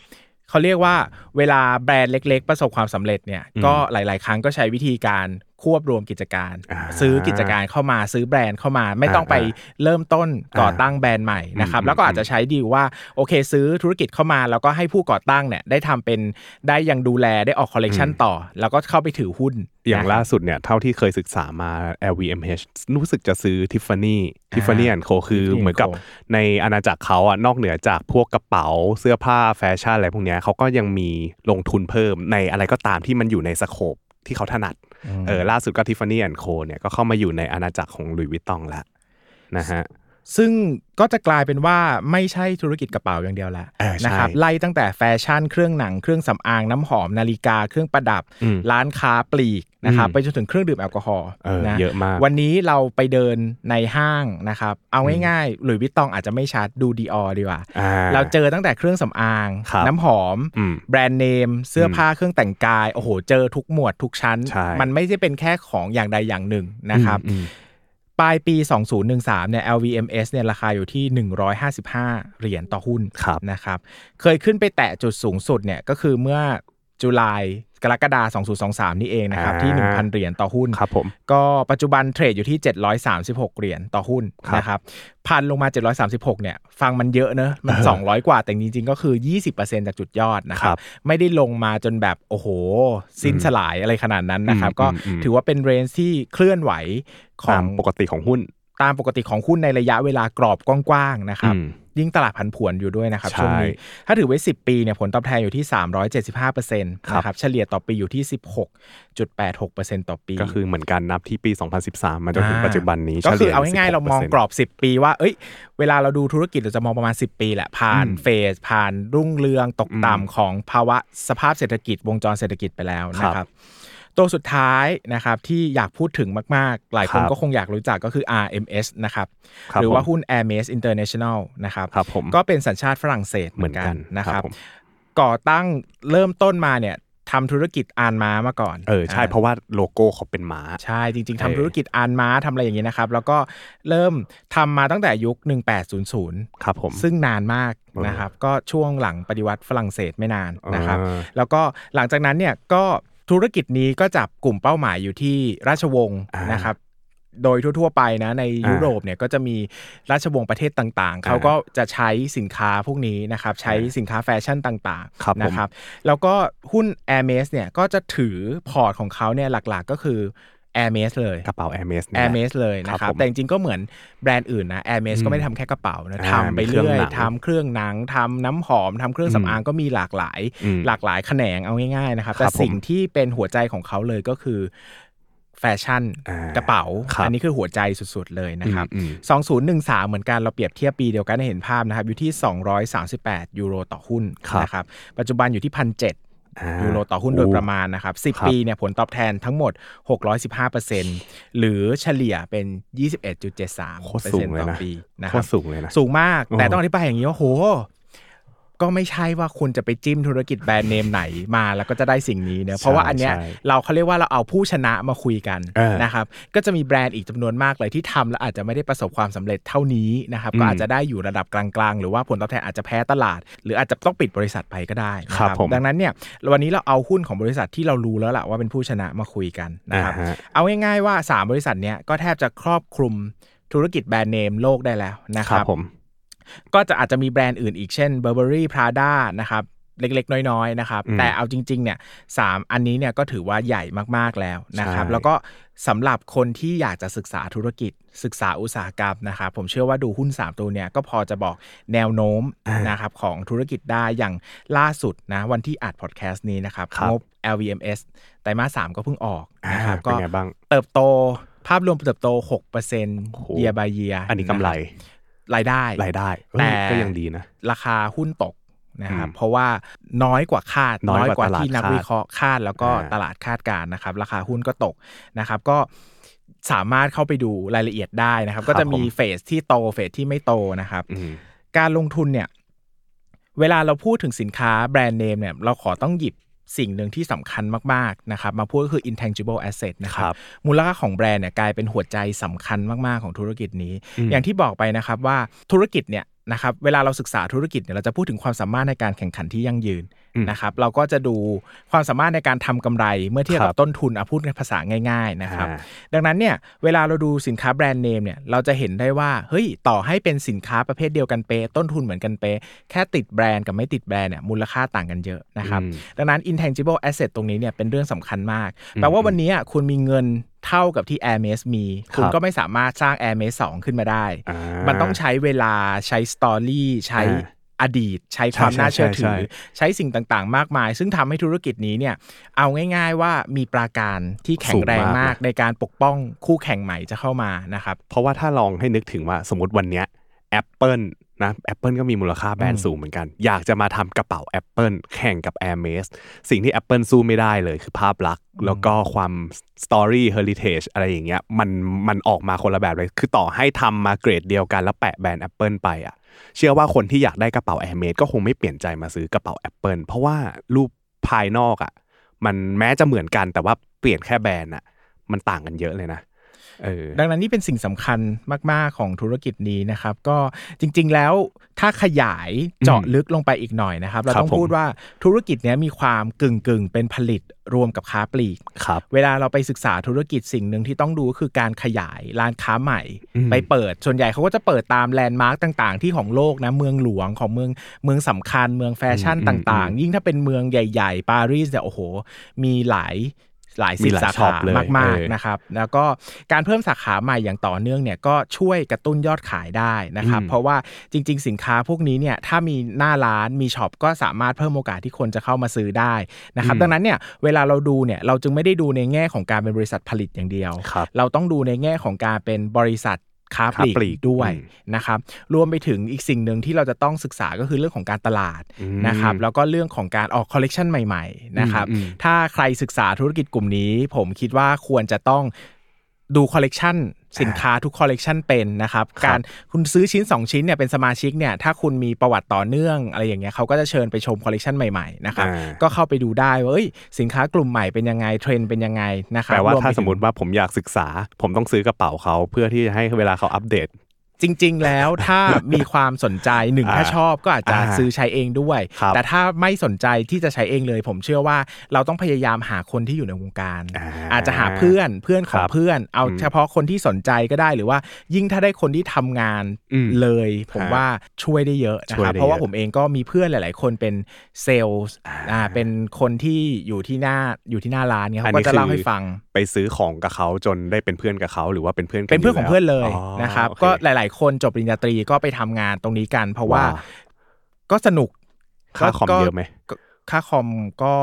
เขาเรียกว่าเวลาแบรนด์เล็ก ๆ ประสบความสำเร็จเนี่ย
อืม
ก็หลาย ๆ ครั้งก็ใช้วิธีการ ควบรวมกิจการ
อ่า
ซื้อกิจการเข้ามาซื้อแบรนด์เข้ามา ไม่ต้องไป
อ่า
เริ่มต้นก่อตั้งแบรนด์ใหม่นะครับ
อืม
แล้วก็อาจจะใช้ดีลว่าโอเค ซื้อธุรกิจเข้ามา แล้วก็ให้ผู้ก่อตั้งเนี่ยได้ทำเป็นได้ยังดูแลได้ออกคอลเลกชันต่อ แล้วก็เข้าไปถือหุ้น
อย่าง
นะครับ
ล่าสุดเนี่ยเท่าที่เคยศึกษามา LVMH รู้สึกจะซื้อ Tiffany Tiffany Co คือ
Tiffany
เหมือนกับ
Co
ในอาณาจักรเขาอะนอกเหนือจากพวกกระเป๋าเสื้อผ้าแฟชั่นอะไรพวกเนี้ยเขาก็ยังมีลงทุนเพิ่มในอะไรก็ตามที่มันอยู่ใน scope ที่เขาถนัด เออล่าสุดก็ Tiffany Co เนี่ยก็เข้ามาอยู่ในอาณาจักรของ Louis Vuitton แล้วนะฮะ
ซึ่งก็จะกลายเป็นว่าไม่ใช่ธุรกิจกระเป๋าอย่างเดียวแล้ว
เออใช่
นะครับไล่ตั้งแต่แฟชั่นเครื่องหนังเครื่องสำอางน้ำหอมนาฬิกาเครื่องประดับ
อืม
ร้านค้าปลีก นะครับ
อืม
ไปจนถึงเครื่องดื่มแอลกอฮอล์
เออ
นะ
เยอะมาก
วันนี้เราไปเดินในห้างนะครับ เอาง่ายๆหลุยส์วิตตองอาจจะไม่ชัดดูดีออดีกว่า
อ่า
เราเจอตั้งแต่เครื่องสำอาง
ครับ
น้ำหอม
อืม
แบรนด์เนม เสื้อผ้าเครื่องแต่งกาย โอ้โห เจอทุกหมวดทุกชั้น
ใช่
มันไม่ใช่เป็นแค่ของอย่างใดอย่างหนึ่งนะครับ
อืม
ปลายปี 2013 เนี่ย LVMS เนี่ยราคาอยู่ที่ 155 เหรียญต่อหุ้น
ครับ
นะครับ เคยขึ้นไปแตะจุดสูงสุดเนี่ยก็คือเมื่อ จุลายกรกฎาคม2023 นี่เองนะครับ ที่
อ่า
1,000 เหรียญต่อหุ้น
ครับผม
ก็ปัจจุบันเทรดอยู่ที่ 736 เหรียญต่อหุ้น
ครับ
นะครับพันลงมา 736 เนี่ย ฟังมันเยอะเนอะมัน 200 กว่าแต่จริงๆ ก็คือ 20%จากจุดยอดนะค
ค
รั
รับบ
ไม่ได้ลงมาจนแบบ โอ้โห สิ้นสลายอะไรขนาดนั้นนะครับ
อืม
ก็
อืมอืม
ถือว่าเป็นเรนจ์ที่เคลื่อนไหวขอ
ตางมปกติของหุ้น
ตามปกติของหุ้นในระยะเวลากรอบกว้างๆนะครับ
อืม
ยิ่งตลาดผันผวนอยู่ด้วยนะครับ
ใช่
ช่วงนี้ถ้าถือไว้ 10 ปีเนี่ยผลตอบแทนอยู่ที่ 375%นะครับเฉลี่ยต่อปีอยู่ที่ 16.86%ต่อปี
ก็คือเหมือนกันนับที่ปี 2013 มาจนถึง
อ่า
ปัจจุบันนี้
ก็คือ
ฉลี่ย
เอาง่ายๆเรามอง
16%
กรอบ 10 ปีว่าเอ้ยเวลาเราดูธุรกิจเราจะมองประมาณ 10 ปีแหละผ่าน
อืม
เฟสผ่านรุ่งเรืองตก
อืม
ต่ำของภาวะสภาพเศรษฐกิจวงจรเศรษฐกิจไปแล้ว
ครับ
นะครับ ตัวสุดท้ายนะครับที่อยากพูดถึงมาก ๆ หลายคน
ครับ
ก็คงอยากรู้จักก็คือ RMS นะครับ
ครับ
หรือว่า
ผม
หุ้น Hermes International นะครับ
ครับผม
ก็เป็นสัญชาติฝรั่งเศสเหมือน
เหมือนกั
กัน
น
นะครับ
ครับผม
ก่อตั้งเริ่มต้นมาเนี่ยทำธุรกิจอานม้ามาก่อน
เออใช่าเพราะว่าโลโก้เขาเป็นม้า
ใช่จริงๆ
เอ
ทำ
อ
ธุรกิจอานม้าทำอะไรอย่างนี้นะครับ แล้วก็เริ่มทำมาตั้งแต่ยุค 1800
ครับผม
ซึ่งนานมาก
เออ
นะครับ ก็ช่วงหลังปฏิวัติฝรั่งเศสไม่นานนะครับ
อ่า
แล้วก็หลังจากนั้นเนี่ยก็ ธุรกิจนี้ก็จับกลุ่มเป้าหมายอยู่ที่ราชวงศ์
อ่านะ
ครับโดยทั่ว ๆ ไปนะใน
อ่ายุ
ยุโรปเนี่ยก็จะมีราชวงศ์ประเทศต่างๆ เขาก็จะใช้สินค้าพวกนี้นะครับใช้สินค้าแฟชั่นต่าง
ครับผม
ๆนะครับแล้วก็หุ้น Hermes เนี่ยก็จะถือพอร์ตของเขาเนี่ยหลักๆก็คือ Hermes เลย
กระเป๋า Hermes นี่
แอ
แหละแอ
ร์เมสเลยนะครับ
ครับผม
แต่จริงๆก็เหมือนแบรนด์อื่นนะแอร์เมส
อืม
ก็ไม่ได้ทำแค่กระเป๋านะ
อ่า
ทำไป
มีเครื่
เรื่
อง
อย
หนัง
ทำเครื่องหนังทำน้ำหอมทำเครื่องสำอางก็มีหลากหลาย
อืม
หลากหลายแขนงเอาง่ายๆนะครับ
ครั
แต่สิ่งที่เป็นหัวใจของเขาเลยก็คือแฟชั่น
อ่าก
ระเป๋า
ครับ
อันนี้คือหัวใจสุดๆเลยนะครับ
อืมอืม
2013 เหมือนกันเราเปรียบเทียบปีเดียวกันให้เห็นภาพนะครับ อยู่ที่ 238 ยูโรต่อหุ้น
ครับ
นะครับ ปัจจุบันอยู่ที่พันเอ่า ยูโรต่อหุ้นโดยประมาณนะครับ
ครับ
10 ปีเนี่ยผลตอบแทนทั้งหมด 615%หรือเฉลี่ยเป็น 21.73%
โคตรสูงเลย
ต่อ
นะ
ปีนะค
โค
รั
ต
บ
รสูงเลยนะ
สูงมากแต่
โอ้
ต้องอธิบายอย่างนี้ว่าโห ก็ไม่ใช่ว่าคุณจะไปจิ้มธุรกิจแบรนด์เนมไหนมาแล้วก็จะได้สิ่งนี้เนอะเพราะว่าอันเนี้ย
ใช่
เราเขาเรียกว่าเราเอาผู้ชนะมาคุยกัน
เออ
นะครับก็จะมีแบรนด์อีกจำนวนมากเลยที่ทำแล้วอาจจะไม่ได้ประสบความสำเร็จเท่านี้นะครับ
อืม
ก็อาจจะได้อยู่ระดับกลางๆ หรือว่าผลตอบแทนอาจจะแพ้ตลาด หรืออาจจะต้องปิดบริษัทไปก็ได้นะค
ครั
รั
บบผม
ดังนั้นเนี่ยวันนี้เราเอาหุ้นของบริษัทที่เรารู้แล้วล่ะว่าเป็นผู้ชนะมาคุยกันนะครับ
อ่าฮะ
เอาง่ายๆว่า 3 บริษัทเนี้ยก็แทบจะครอบคลุมธุรกิจแบรนด์เนมโลกได้แล้วนะค
ครั
รั
บบผม
ก็จะอาจจะมีแบรนด์อื่นอีกเช่น Burberry Prada นะครับเล็กๆ น้อยๆนะครับ
อืม
แต่เอาจริงๆเนี่ยสามอันนี้เนี่ยก็ถือว่าใหญ่มากๆแล้วนะครับ
ใช่
แล้วก็สำหรับคนที่อยากจะศึกษาธุรกิจ ศึกษาอุตสาหกรรมนะครับผมเชื่อว่าดูหุ้น 3 ตัวเนี่ยก็พอจะบอกแนวโน้มนะครับของธุรกิจได้อย่างล่าสุดนะวันที่อัดพอดแคสต์นี้นะครับ
ครับ
งบ LVMS ไตรมาสสามก็เพิ่งออก
อ่า
นะครับ
เป็น
ก็
ไงบ้าง
เติบโตภาพรวมเติบโต6%
โอ้โห
year by year
อันนี้กำไร
รายได้
รายได้เออ
แต่
ก็ยังดีนะ
ราคาหุ้นตกนะครับ
อืม
เพราะว่าน้อยกว่าคาด
น้อยกว่าตลาด
ที่นัก
คาด
วิเคราะห์คาดแล้วก็
อ่า
ตลาดคาดการณ์นะครับ ราคาหุ้นก็ตกนะครับ ก็สามารถเข้าไปดูรายละเอียดได้นะครับ ก็จะมีเฟสที่โตเฟสที่ไม่โตนะครับ
อืม
การลงทุนเนี่ย เวลาเราพูดถึงสินค้าแบรนด์เนมเนี่ยเราขอต้องหยิบ สิ่งหนึ่งที่สำคัญมาก ๆ นะครับ มาพูดก็คือ intangible asset นะค
ค
รั
รับบ
มูลค่าของแบรนด์เนี่ยกลายเป็นหัวใจสำคัญมาก ๆ ของธุรกิจนี้
อืม
อย่างที่บอกไปนะครับว่าธุรกิจเนี่ย นะครับเวลาเราศึกษาธุรกิจเนี่ยเราจะพูดถึงความสามารถในการแข่งขันที่ยั่งยืน
อืม
นะครับเราก็จะดูความสามารถในการทำกำไรเมื่อเทียบ
ครั
กับบต้นทุนเอาพูดในภาษาง่าย ๆนะครับ
อ่า
ดังนั้นเนี่ยเวลาเราดูสินค้าแบรนด์เนมเนี่ยเราจะเห็นได้ว่าเฮ้ยต่อให้เป็นสินค้าประเภทเดียวกันเป๊ะต้นทุนเหมือนกันเป๊ะแค่ติดแบรนด์กับไม่ติดแบรนด์เนี่ยมูลค่าต่างกันเยอะนะครับ
อืม
ดังนั้น intangible asset ตรงนี้เนี่ยเป็นเรื่องสำคัญมากแปลว่าวันนี้อะคุณมีเงิน เท่ากับที่ Hermes มี คุณ
ครับ
ก็ไม่สามารถสร้าง Hermes 2 ขึ้นมาได้
อ่า
มันต้องใช้เวลาใช้สตอรี่ใช้
อ่า
อดีต ใช้ความ
ใช่
น่าเชื่อถื
ใช่
อ
ใช่
ใช้สิ่งต่างๆ มากมาย ซึ่งทำให้ธุรกิจนี้เนี่ยเอาง่าย ๆ ว่ามีปราการที่แข็งแรงมากในการปกป้องคู่แข่งใหม่จะเข้ามานะครับ
เพราะว่าถ้าลองให้นึกถึงว่าสมมติวันเนี้ย Apple นะ Apple ก็มีมูลค่าแบรนด์สูงเหมือนกัน อยากจะมาทำกระเป๋า Apple แข่งกับ Air m a s สิ่งที่ Apple สู้ไม่ได้เลยคือภาพลักษณ์ แล้วก็ความ Story Heritage อะไรอย่างเงี้ยมันมันออกมาคนละแบบเลย คือต่อให้ทำมาเกรดเดียวกันแล้วแปะแบรนด์ Apple ไปอะเชื่อว่าคนที่อยากได้กระเป๋า Air m a s ก็คงไม่เปลี่ยนใจมาซื้อกระเป๋า Apple เพราะว่ารูปภายนอกอะมันแม้จะเหมือนกันแต่ว่าเปลี่ยนแค่แบรนด์อะมันต่างกันเยอะเลยนะเออ
ดังนั้นนี่เป็นสิ่งสำคัญมาก ๆ ของธุรกิจนี้นะครับ ก็จริง ๆ แล้วถ้าขยายเจาะลึกลงไปอีกหน่อยนะครับ เรา
ครับ
ต้อง
ผม
พูดว่าธุรกิจเนี้ยมีความกึ่งกึ่งๆเป็นผลิตรวมกับค้าปลีก
ครับ
เวลาเราไปศึกษาธุรกิจสิ่งหนึ่งที่ต้องดูก็คือการขยายร้านค้าใหม่
อืม
ไปเปิด ส่วนใหญ่เขาก็จะเปิดตามแลนด์มาร์กต่าง ๆ ที่ของโลกนะเมืองหลวงของเมืองเมืองสำคัญเมืองแฟชั่นต่าง ๆ ยิ่งถ้าเป็นเมืองใหญ่ ๆ ปารีสเนี่ยโอ้โห มีหลาย หลายสิบ
มีหลาย
สา
ช็อ
ขา
ปเลย
มาก
เออ
ๆนะครับ แล้วก็การเพิ่มสาขาใหม่อย่างต่อเนื่องเนี่ยก็ช่วยกระตุ้นยอดขายได้นะครับ
อืม
เพราะว่าจริง ๆ สินค้าพวกนี้เนี่ยถ้ามีหน้าร้านมีช็อปก็สามารถเพิ่มโอกาสที่คนจะเข้ามาซื้อได้นะครับ ดังนั้นเนี่ยเวลาเราดูเนี่ยเราจึงไม่ได้ดูในแง่ของการเป็นบริษัทผลิตอย่างเดียว
ครับ
เราต้องดูในแง่ของการเป็นบริษัท ค้าปลี
ค้าปลีก
กด้วย
อืม
นะครับรวมไปถึงอีกสิ่งหนึ่งที่เราจะต้องศึกษาก็คือเรื่องของการตลาด
อืม
นะครับแล้วก็เรื่องของการออกคอลเลกชันใหม่ๆนะครับ
อืมอืม
ถ้าใครศึกษาธุรกิจกลุ่มนี้ ผมคิดว่าควรจะต้อง ดูคอลเลกชันสินค้าทุกคอลเลกชันเป็นนะครับ
ครับ
การคุณซื้อชิ้น 2 ชิ้นเนี่ยเป็นสมาชิกเนี่ยถ้าคุณมีประวัติต่อเนื่องอะไรอย่างเงี้ยเขาก็จะเชิญไปชมคอลเลกชันใหม่ๆนะครับ
อ่า
ก็เข้าไปดูได้ว่าเอ้ยสินค้ากลุ่มใหม่เป็นยังไงเทรนด์เป็นยังไงนะครับ
แปลว่าร
ไป
ถ้า
ถึง
สมมติว่าผมอยากศึกษา ผมต้องซื้อกระเป๋าเขาเพื่อที่จะให้เวลาเขาอัปเดต
จริง ๆ แล้วถ้ามีความสนใจหนึ่ง
อ่า
ถ้าชอบก็อาจจะ
อ่า
ซื้อใช้เองด้วย
ครับ
แต่ถ้าไม่สนใจที่จะใช้เองเลย ผมเชื่อว่าเราต้องพยายามหาคนที่อยู่ในวงการ
อ่า
อาจจะหาเพื่อนเพื่อนขอ
ค
ง
รับ
เพื่อน เอา
อืม
เฉพาะคนที่สนใจก็ได้หรือว่า ยิ่งถ้าได้คนที่ทำงาน
อืม
เลย ผม
ฮะ
ว่าช่วยได้เยอะนะ
ช่วย
ครับ
ได้
เพราะว่า
เยอะ
ผมเองก็มีเพื่อนหลาย ๆ คนเป็นเซลล์อ่าเป็นคนที่อยู่ที่หน้าอยู่ที่หน้าร้านเนี่ยเขาก็จะเล่าให้ฟัง
ไปซื้อของกับเขาจนได้เป็นเพื่อนกับเขาหรือว่าเป็นเพื่อนกั
เป็นเพื่อนของเพื่อนเลย
อ๋อ
นะครับ
โอเค
ก็หลายๆ คนจบปริญญาตรีก็ไปทำงานตรงนี้กัน เพราะว่า
ว้าว
ก็สนุก
ค่าคอม
ก็
เยอะไหม
ก็ค่าคอมก็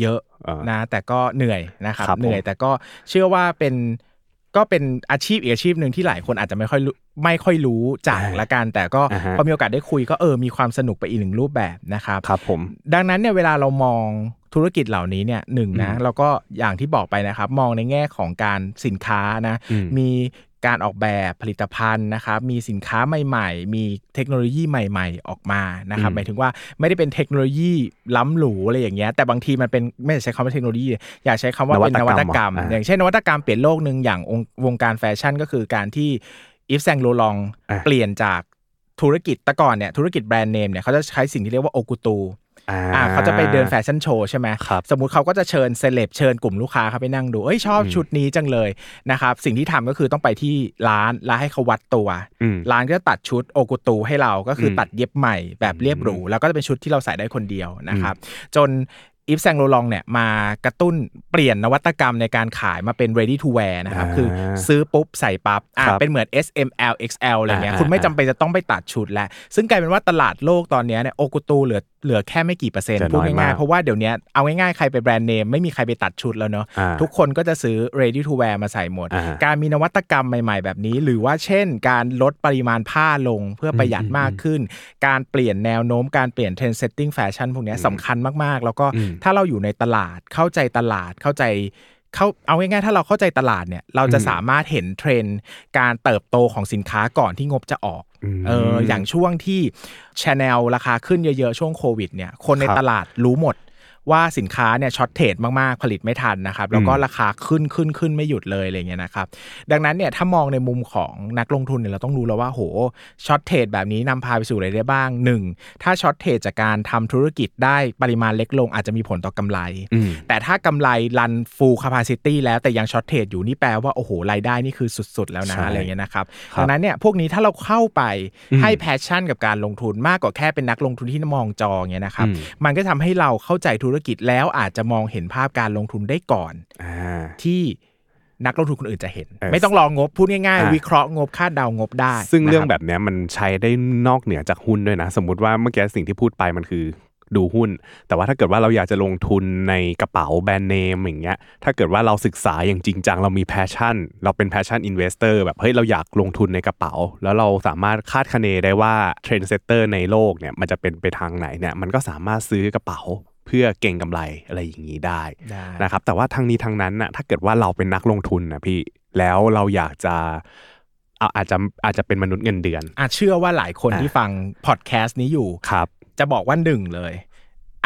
เยอะ
อ่าน
นะ แต่ก็เหนื่อยนะครับ
ครับผม
เหนื่อยแต่ก็เชื่อว่าเป็นก็เป็นอาชีพอีกอาชีพหนึ่งที่หลายคนอาจจะไม่ค่อยรู้ไม่ค่อยรู้จักละกัน แต่ก็
อ่าฮะ
พอมีโอกาสได้คุยก็เออมีความสนุกไปอีกหนึ่งรูปแบบนะครับ
ครับผม
ดังนั้นเนี่ยเวลาเรามองธุรกิจเหล่านี้เนี่ยหนึ่งนะ
อืม
เราก็อย่างที่บอกไปนะครับ มองในแง่ของการสินค้านะ
อืม
มี การออกแบบผลิตภัณฑ์นะครับมีสินค้าใหม่ ๆ มีเทคโนโลยีใหม่ ๆ ออกมานะครับ
อืม
หมายถึงว่าไม่ได้เป็นเทคโนโลยีล้ำหรูอะไรอย่างเงี้ยแต่บางทีมันเป็นไม่อยากใช้คำว่าเทคโนโลยี อยากใช้คำว่าเป็นน
นวั
วัต
ต
ก
ก
ร
ร
ร
ร
ม
มอ่า
อย่างเช่นนวัตกรรมเปลี่ยนโลกหนึ่งอย่างองค์วงการแฟชั่นก็คือการที่อีฟแซงโลลอง
อ่า
เปลี่ยนจากธุรกิจแต่ก่อนเนี่ยธุรกิจแบรนด์เนมเนี่ยเขาจะใช้สิ่งที่เรียกว่า haute couture อ่าเขาจะไปเดินแฟชั่นโชว์ใช่ไหม
ครับ
สมมุติเขาก็จะเชิญเซเลบเชิญกลุ่มลูกค้าเขาไปนั่งดูเอ้ยชอบชุดนี้จังเลยนะครับสิ่งที่ทำก็คือต้องไปที่ร้านแล้วให้เขาวัดตัว
อืม
ร้านก็จะตัดชุด haute couture ให้เราก็คืออ
ม
ตัดเย็บใหม่แบบเรียบหรูแล้วก็จะเป็นชุดที่เราใส่ได้คนเดียวนะครับจน Yves Saint Laurent เนี่ยมากระตุ้นเปลี่ยนนวัตกรรมในการขายมาเป็น ready to wear นะครับ
อ่า
คือซื้อปุ๊บใส่ปั๊บอะ
ครับ
เป็นเหมือน S M L XL อะไรเงี้ย
อ่า
คุณไม่
อ่า
จำเป็นจะต้องไปตัดชุดแล้ว ซึ่งกลายเป็นว่าตลาดโลกตอนเนี้ยเนี่ย haute couture เหลือเหลือแค่ไม่กี่เปอร์เซ็นต์
จะน้อย
พูดง่าย
มาก
ๆเพราะว่าเดี๋ยวเนี้ยเอาง่ายๆ ใครไปแบรนด์เนมไม่มีใครไปตัดชุดแล้วเนาะ
อ่า
ทุกคนก็จะซื้อ ready to wear มาใส่หมด
อ่า
การมีนวัตกรรมใหม่ๆ แบบนี้ หรือว่าเช่น การลดปริมาณผ้าลงเพื่อประหยัดมากขึ้น การเปลี่ยนแนวโน้มการเปลี่ยน trend setting แฟชั่นพวกเนี้ยสำคัญมากๆ แล้วก็
อืม
ถ้าเราอยู่ในตลาดเข้าใจตลาดเข้าใจเข้าเอาง่ายๆถ้าเราเข้าใจตลาดเนี่ยเราจะ
อืม
สามารถเห็นเทรนด์การเติบโตของสินค้าก่อนที่งบจะออก
อืม
เอออย่างช่วงที่ชาแนลราคาขึ้นเยอะๆ ช่วงโควิดเนี่ย คนใน
ครับ
ตลาดรู้หมด ว่าสินค้าเนี่ย shortage มากๆผลิตไม่ทันนะครับแล้วก็
อืม
ราคาขึ้นขึ้นขึ้นไม่หยุดเลยอะไรเงี้ยนะครับดังนั้นเนี่ยถ้ามองในมุมของนักลงทุนเนี่ยเราต้องรู้แล้วว่าโห shortage แบบนี้นำพาไปสู่อะไรได้บ้างหนึ่งถ้า shortage จากการทำธุรกิจได้ปริมาณเล็กลงอาจจะมีผลต่อกำไร
อืม
แต่ถ้ากำไรรัน full capacity แล้วแต่ยัง shortage อยู่นี่แปลว่าโอ้โหรายได้นี่คือสุด ๆ แล้วนะ
ใช่
อะไรเงี้ยนะครับ
ครับ
ดังนั้นเนี่ยพวกนี้ถ้าเราเข้าไป
อืม
ให้ passion กับการลงทุนมากกว่าแค่เป็นนักลงทุนที่มองจอเงี้ยนะครับ
อืม
มันก็ทำให้เราเข้าใจธุรกิจแล้วอาจจะมองเห็นภาพการลงทุนได้ก่อน
อ่า
ที่นักลงทุนคนอื่นจะเห็น
เออ
ไม่ต้องรองบพูดง่ายๆ
อะ
วิเคราะห์งบคาดเดางบได้
ซึ่งเรื่อง
นะค
แบบเนี้ยมันใช้ได้นอกเหนือจากหุ้นด้วยนะ สมมุติว่าเมื่อกี้สิ่งที่พูดไปมันคือดูหุ้น แต่ว่าถ้าเกิดว่าเราอยากจะลงทุนในกระเป๋าแบรนด์เนมอย่างเงี้ย ถ้าเกิดว่าเราศึกษาอย่างจริงจังเรามี passion เราเป็น passion investor แบบเฮ้ยเราอยากลงทุนในกระเป๋า แล้วเราสามารถคาดคะเนได้ว่า trendsetter ในโลกเนี่ยมันจะเป็นไปทางไหนเนี่ยมันก็สามารถซื้อกระเป๋า เพื่อเก็งกำไรอะไรอย่างนี้ได้
ได้
นะครับ แต่ว่าทั้งนี้ทั้งนั้นน่ะถ้าเกิดว่าเราเป็นนักลงทุนนะพี่แล้วเราอยากจะเอาอาจจะอาจจะเป็นมนุษย์เงินเดือน
อาจเชื่อว่าหลายคน
อะ
ที่ฟังพอดแคสต์นี้อยู่
ครับ
จะบอกว่าหนึ่งเลย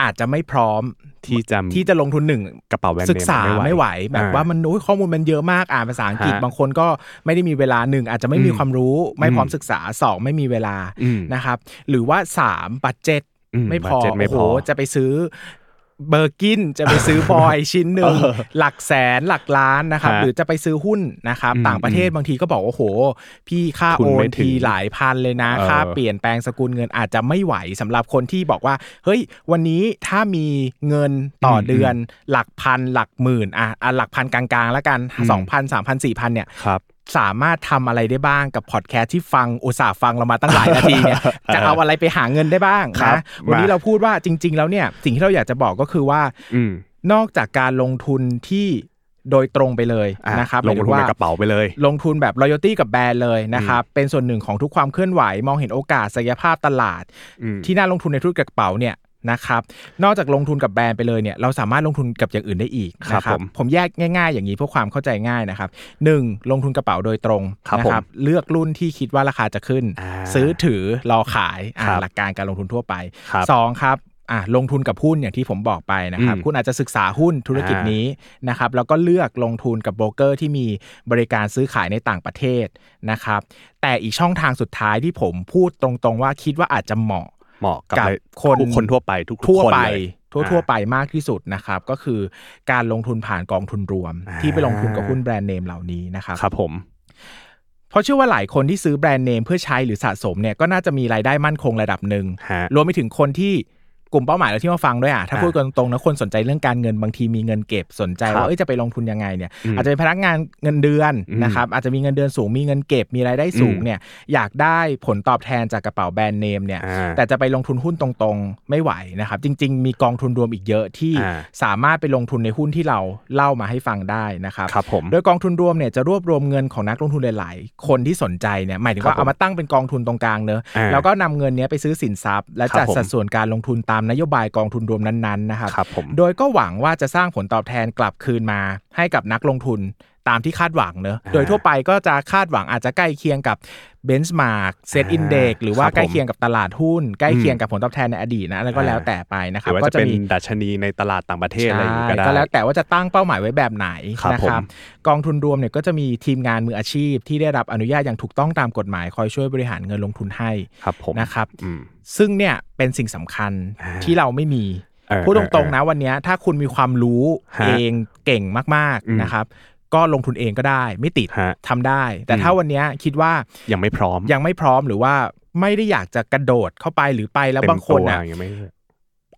อาจจะไม่พร้อม
ที่จะ
ที่จะลงทุนหนึ่ง
กระเป๋าแบรนด์เนม
ศึกษา
ไม่
ไหไห
ว
วแบบ
อ่า
ว่ามันโอ้ยข้อมูลมันเยอะมากอ่านภาษาอังกฤษ
ฮะ
บางคนก็ไม่ได้มีเวลาหนึ่งอาจจะไม่มี
อืม
ความรู้ไม่พร้อม
อืม
ศึกษาสองไม่มีเวลา
อืม
นะครับ หรือว่าสาม budget
อืม
ไม่พอ
budget ไม่พอ
โอ้
พ
โห
อ
จะไปซื้อ Birkin จะไปซื้อ Boy ชิ้นหนึ่ง
เออ
หลักแสนหลักล้านนะครับ
ฮะ
หรือจะไปซื้อหุ้นนะครับ
อืม
ต่างประเทศบางทีก็บอกว่าโอ้โหพี่ค่า
ทุ
โอน
ไม่
น
ถึง
ทีหลายพันเลยนะ
เออ
ค่าเปลี่ยนแปลงสกุลเงินอาจจะไม่ไหวสำหรับคนที่บอกว่า เฮ้ย วันนี้ถ้ามีเงินต่ออ
ม
เดือนหลักพันหลักหมื่นอะอะหลักพันกลางๆ แล้วกันสองพันสามพันสี่พันเนี่ย
ครับ
สามารถทำอะไรได้บ้างกับพอดแคสต์ที่ฟังอุตส่าห์ฟังเรามาตั้งหลายนาทีเนี่ยจะเอาอะไรไปหาเงินได้บ้าง
ครับ
นะวันนี้
มา
เราพูดว่าจริง ๆ แล้วเนี่ยสิ่งที่เราอยากจะบอกก็คือว่า
อืม
นอกจากการลงทุนที่โดยตรงไปเลย
อะ
นะครับ
ลงทุน
หมาย
ใน
ถึง
กระเป๋าไปเลย
ลงทุนแบบ loyalty กับแบรนด์เลยนะครับเป็นส่วนหนึ่งของทุกความเคลื่อนไหว มองเห็นโอกาสศักยภาพตลาด
อืม
ที่น่าลงทุนในธุรกิจกระเป๋าเนี่ย นะครับนอกจากลงทุนกับแบรนด์ไปเลยเนี่ยเราสามารถลงทุนกับอย่างอื่นได้อีก
ครับ
นะ
ผม
ผมแยกง่าย ๆ อย่างนี้เพื่อความเข้าใจง่ายนะครับหนึ่งลงทุนกระเป๋าโดยตรง
ครับ
นะ
ผม
เลือกรุ่นที่คิดว่าราคาจะขึ้น
อ่า
ซื้อถือรอขายอ่า
ครับ
หลักการการลงทุนทั่วไป
ครับ
สองครับอะลงทุนกับหุ้นอย่างที่ผมบอกไปนะครับ
อืม
คุณอาจจะศึกษาหุ้นธุรกิจ
อ่านี้
นี้นะครับแล้วก็เลือกลงทุนกับโบรกเกอร์ที่มีบริการซื้อขายในต่างประเทศนะครับ แต่อีกช่องทางสุดท้ายที่ผมพูดตรงๆว่าคิดว่าอาจจะเหมาะ
เหมาะกับ
กับ
เลย
คน
ทุกคนทั่วไปทุก
ทั่ว
คน
ไป
เลย
ทั่ว
อ่า
ทั่วไปมากที่สุดนะครับ ก็คือการลงทุนผ่านกองทุนรวม
อ่า
ที่ไปลงทุนกับหุ้นแบรนด์เนมเหล่านี้นะครับ
ครับผม
เพราะเชื่อว่าหลายคนที่ซื้อแบรนด์เนมเพื่อใช้หรือสะสมเนี่ยก็น่าจะมีรายได้มั่นคงระดับหนึ่ง
ฮะ
รวมไปถึงคนที่ กลุ่มเป้าหมายเราที่มาฟังด้วยอะถ้า
อ่า
พูดกันตรงๆนะคนสนใจเรื่องการเงินบางทีมีเงินเก็บสนใจ
ครับ
ว่าเอ้ยจะไปลงทุนยังไงเนี่ย
อืม
อาจจะเป็นพนักงานเงินเดือน
อืม
นะครับอาจจะมีเงินเดือนสูงมีเงินเก็บมีรายได้สูง
อืม
เนี่ยอยากได้ผลตอบแทนจากกระเป๋าแบรนด์เนมเนี่ย
อ่า
แต่จะไปลงทุนหุ้นตรงๆ ไม่ไหวนะครับจริง ๆ มีกองทุนรวมอีกเยอะที่
อ่า
สามารถไปลงทุนในหุ้นที่เราเล่ามาให้ฟังได้นะครับ
ครับผม
โดยกองทุนรวมเนี่ยจะรวบรวมเงินของนักลงทุนหลาย ๆ คนที่สนใจเนี่ยหมายถึง
ครับ
ว่าเอามาตั้งเป็นกองทุนตรงกลางเนอะ
อ่า
แล้วก็นำเงินเนี้ยไปซื้อสินทรัพย์ และ
ครับ
จัด
ผม
สัดส่วนการลงทุนตามนโยบายกองทุนรวมนั้นๆนะครับ
ครับผม
โดยก็หวังว่าจะสร้างผลตอบแทนกลับคืนมาให้กับนักลงทุน ตามที่คาดหวังเนอะ
อ่า
โดยทั่วไปก็จะคาดหวังอาจจะใกล้เคียงกับ benchmark SET
อ่า
index หรือว่า
ครับผม
ใกล้เคียงกับตลาดหุ้น ใกล้เคียงกับผลตอบแทนในอดีตนะแล้วก็
อ่า
แล้วแต่ไปนะครับ หรื
อว่า
ก็
จะ
จะ
เป็น
มี
ดัชนีในตลาดต่างประเทศอะไรอย่างงี้ก็ได้
ก็แล้วแต่ว่าจะตั้งเป้าหมายไว้แบบไหน
ครับ
นะ
ผม
ครับกองทุนรวมเนี่ยก็จะมีทีมงานมืออาชีพ ที่ได้รับอนุญาตอย่างถูกต้องตามกฎหมายคอยช่วยบริหารเงินลงทุนให้
ครับผม
นะครับ
อืม
ซึ่งเนี่ยเป็นสิ่งสำคัญ
อ่า
ที่เราไม่มี
เออ
พูดตรง
เออ
ๆนะวันเนี้ยถ้าคุณมีความรู้
ฮะ
เองเก่งมาก
อืม
ๆนะครับ ก็ลงทุนเองก็ได้ไม่ติด
ฮะ
ทำได้ แต่
อืม
ถ้าวันเนี้ยคิดว่า
ยังไม่พร้อม
ยังไม่พร้อมหรือว่าไม่ได้อยากจะกระโดดเข้าไปหรือไปแล้ว
เต็ม
บางคน
ตัว
อะ
ยังไม่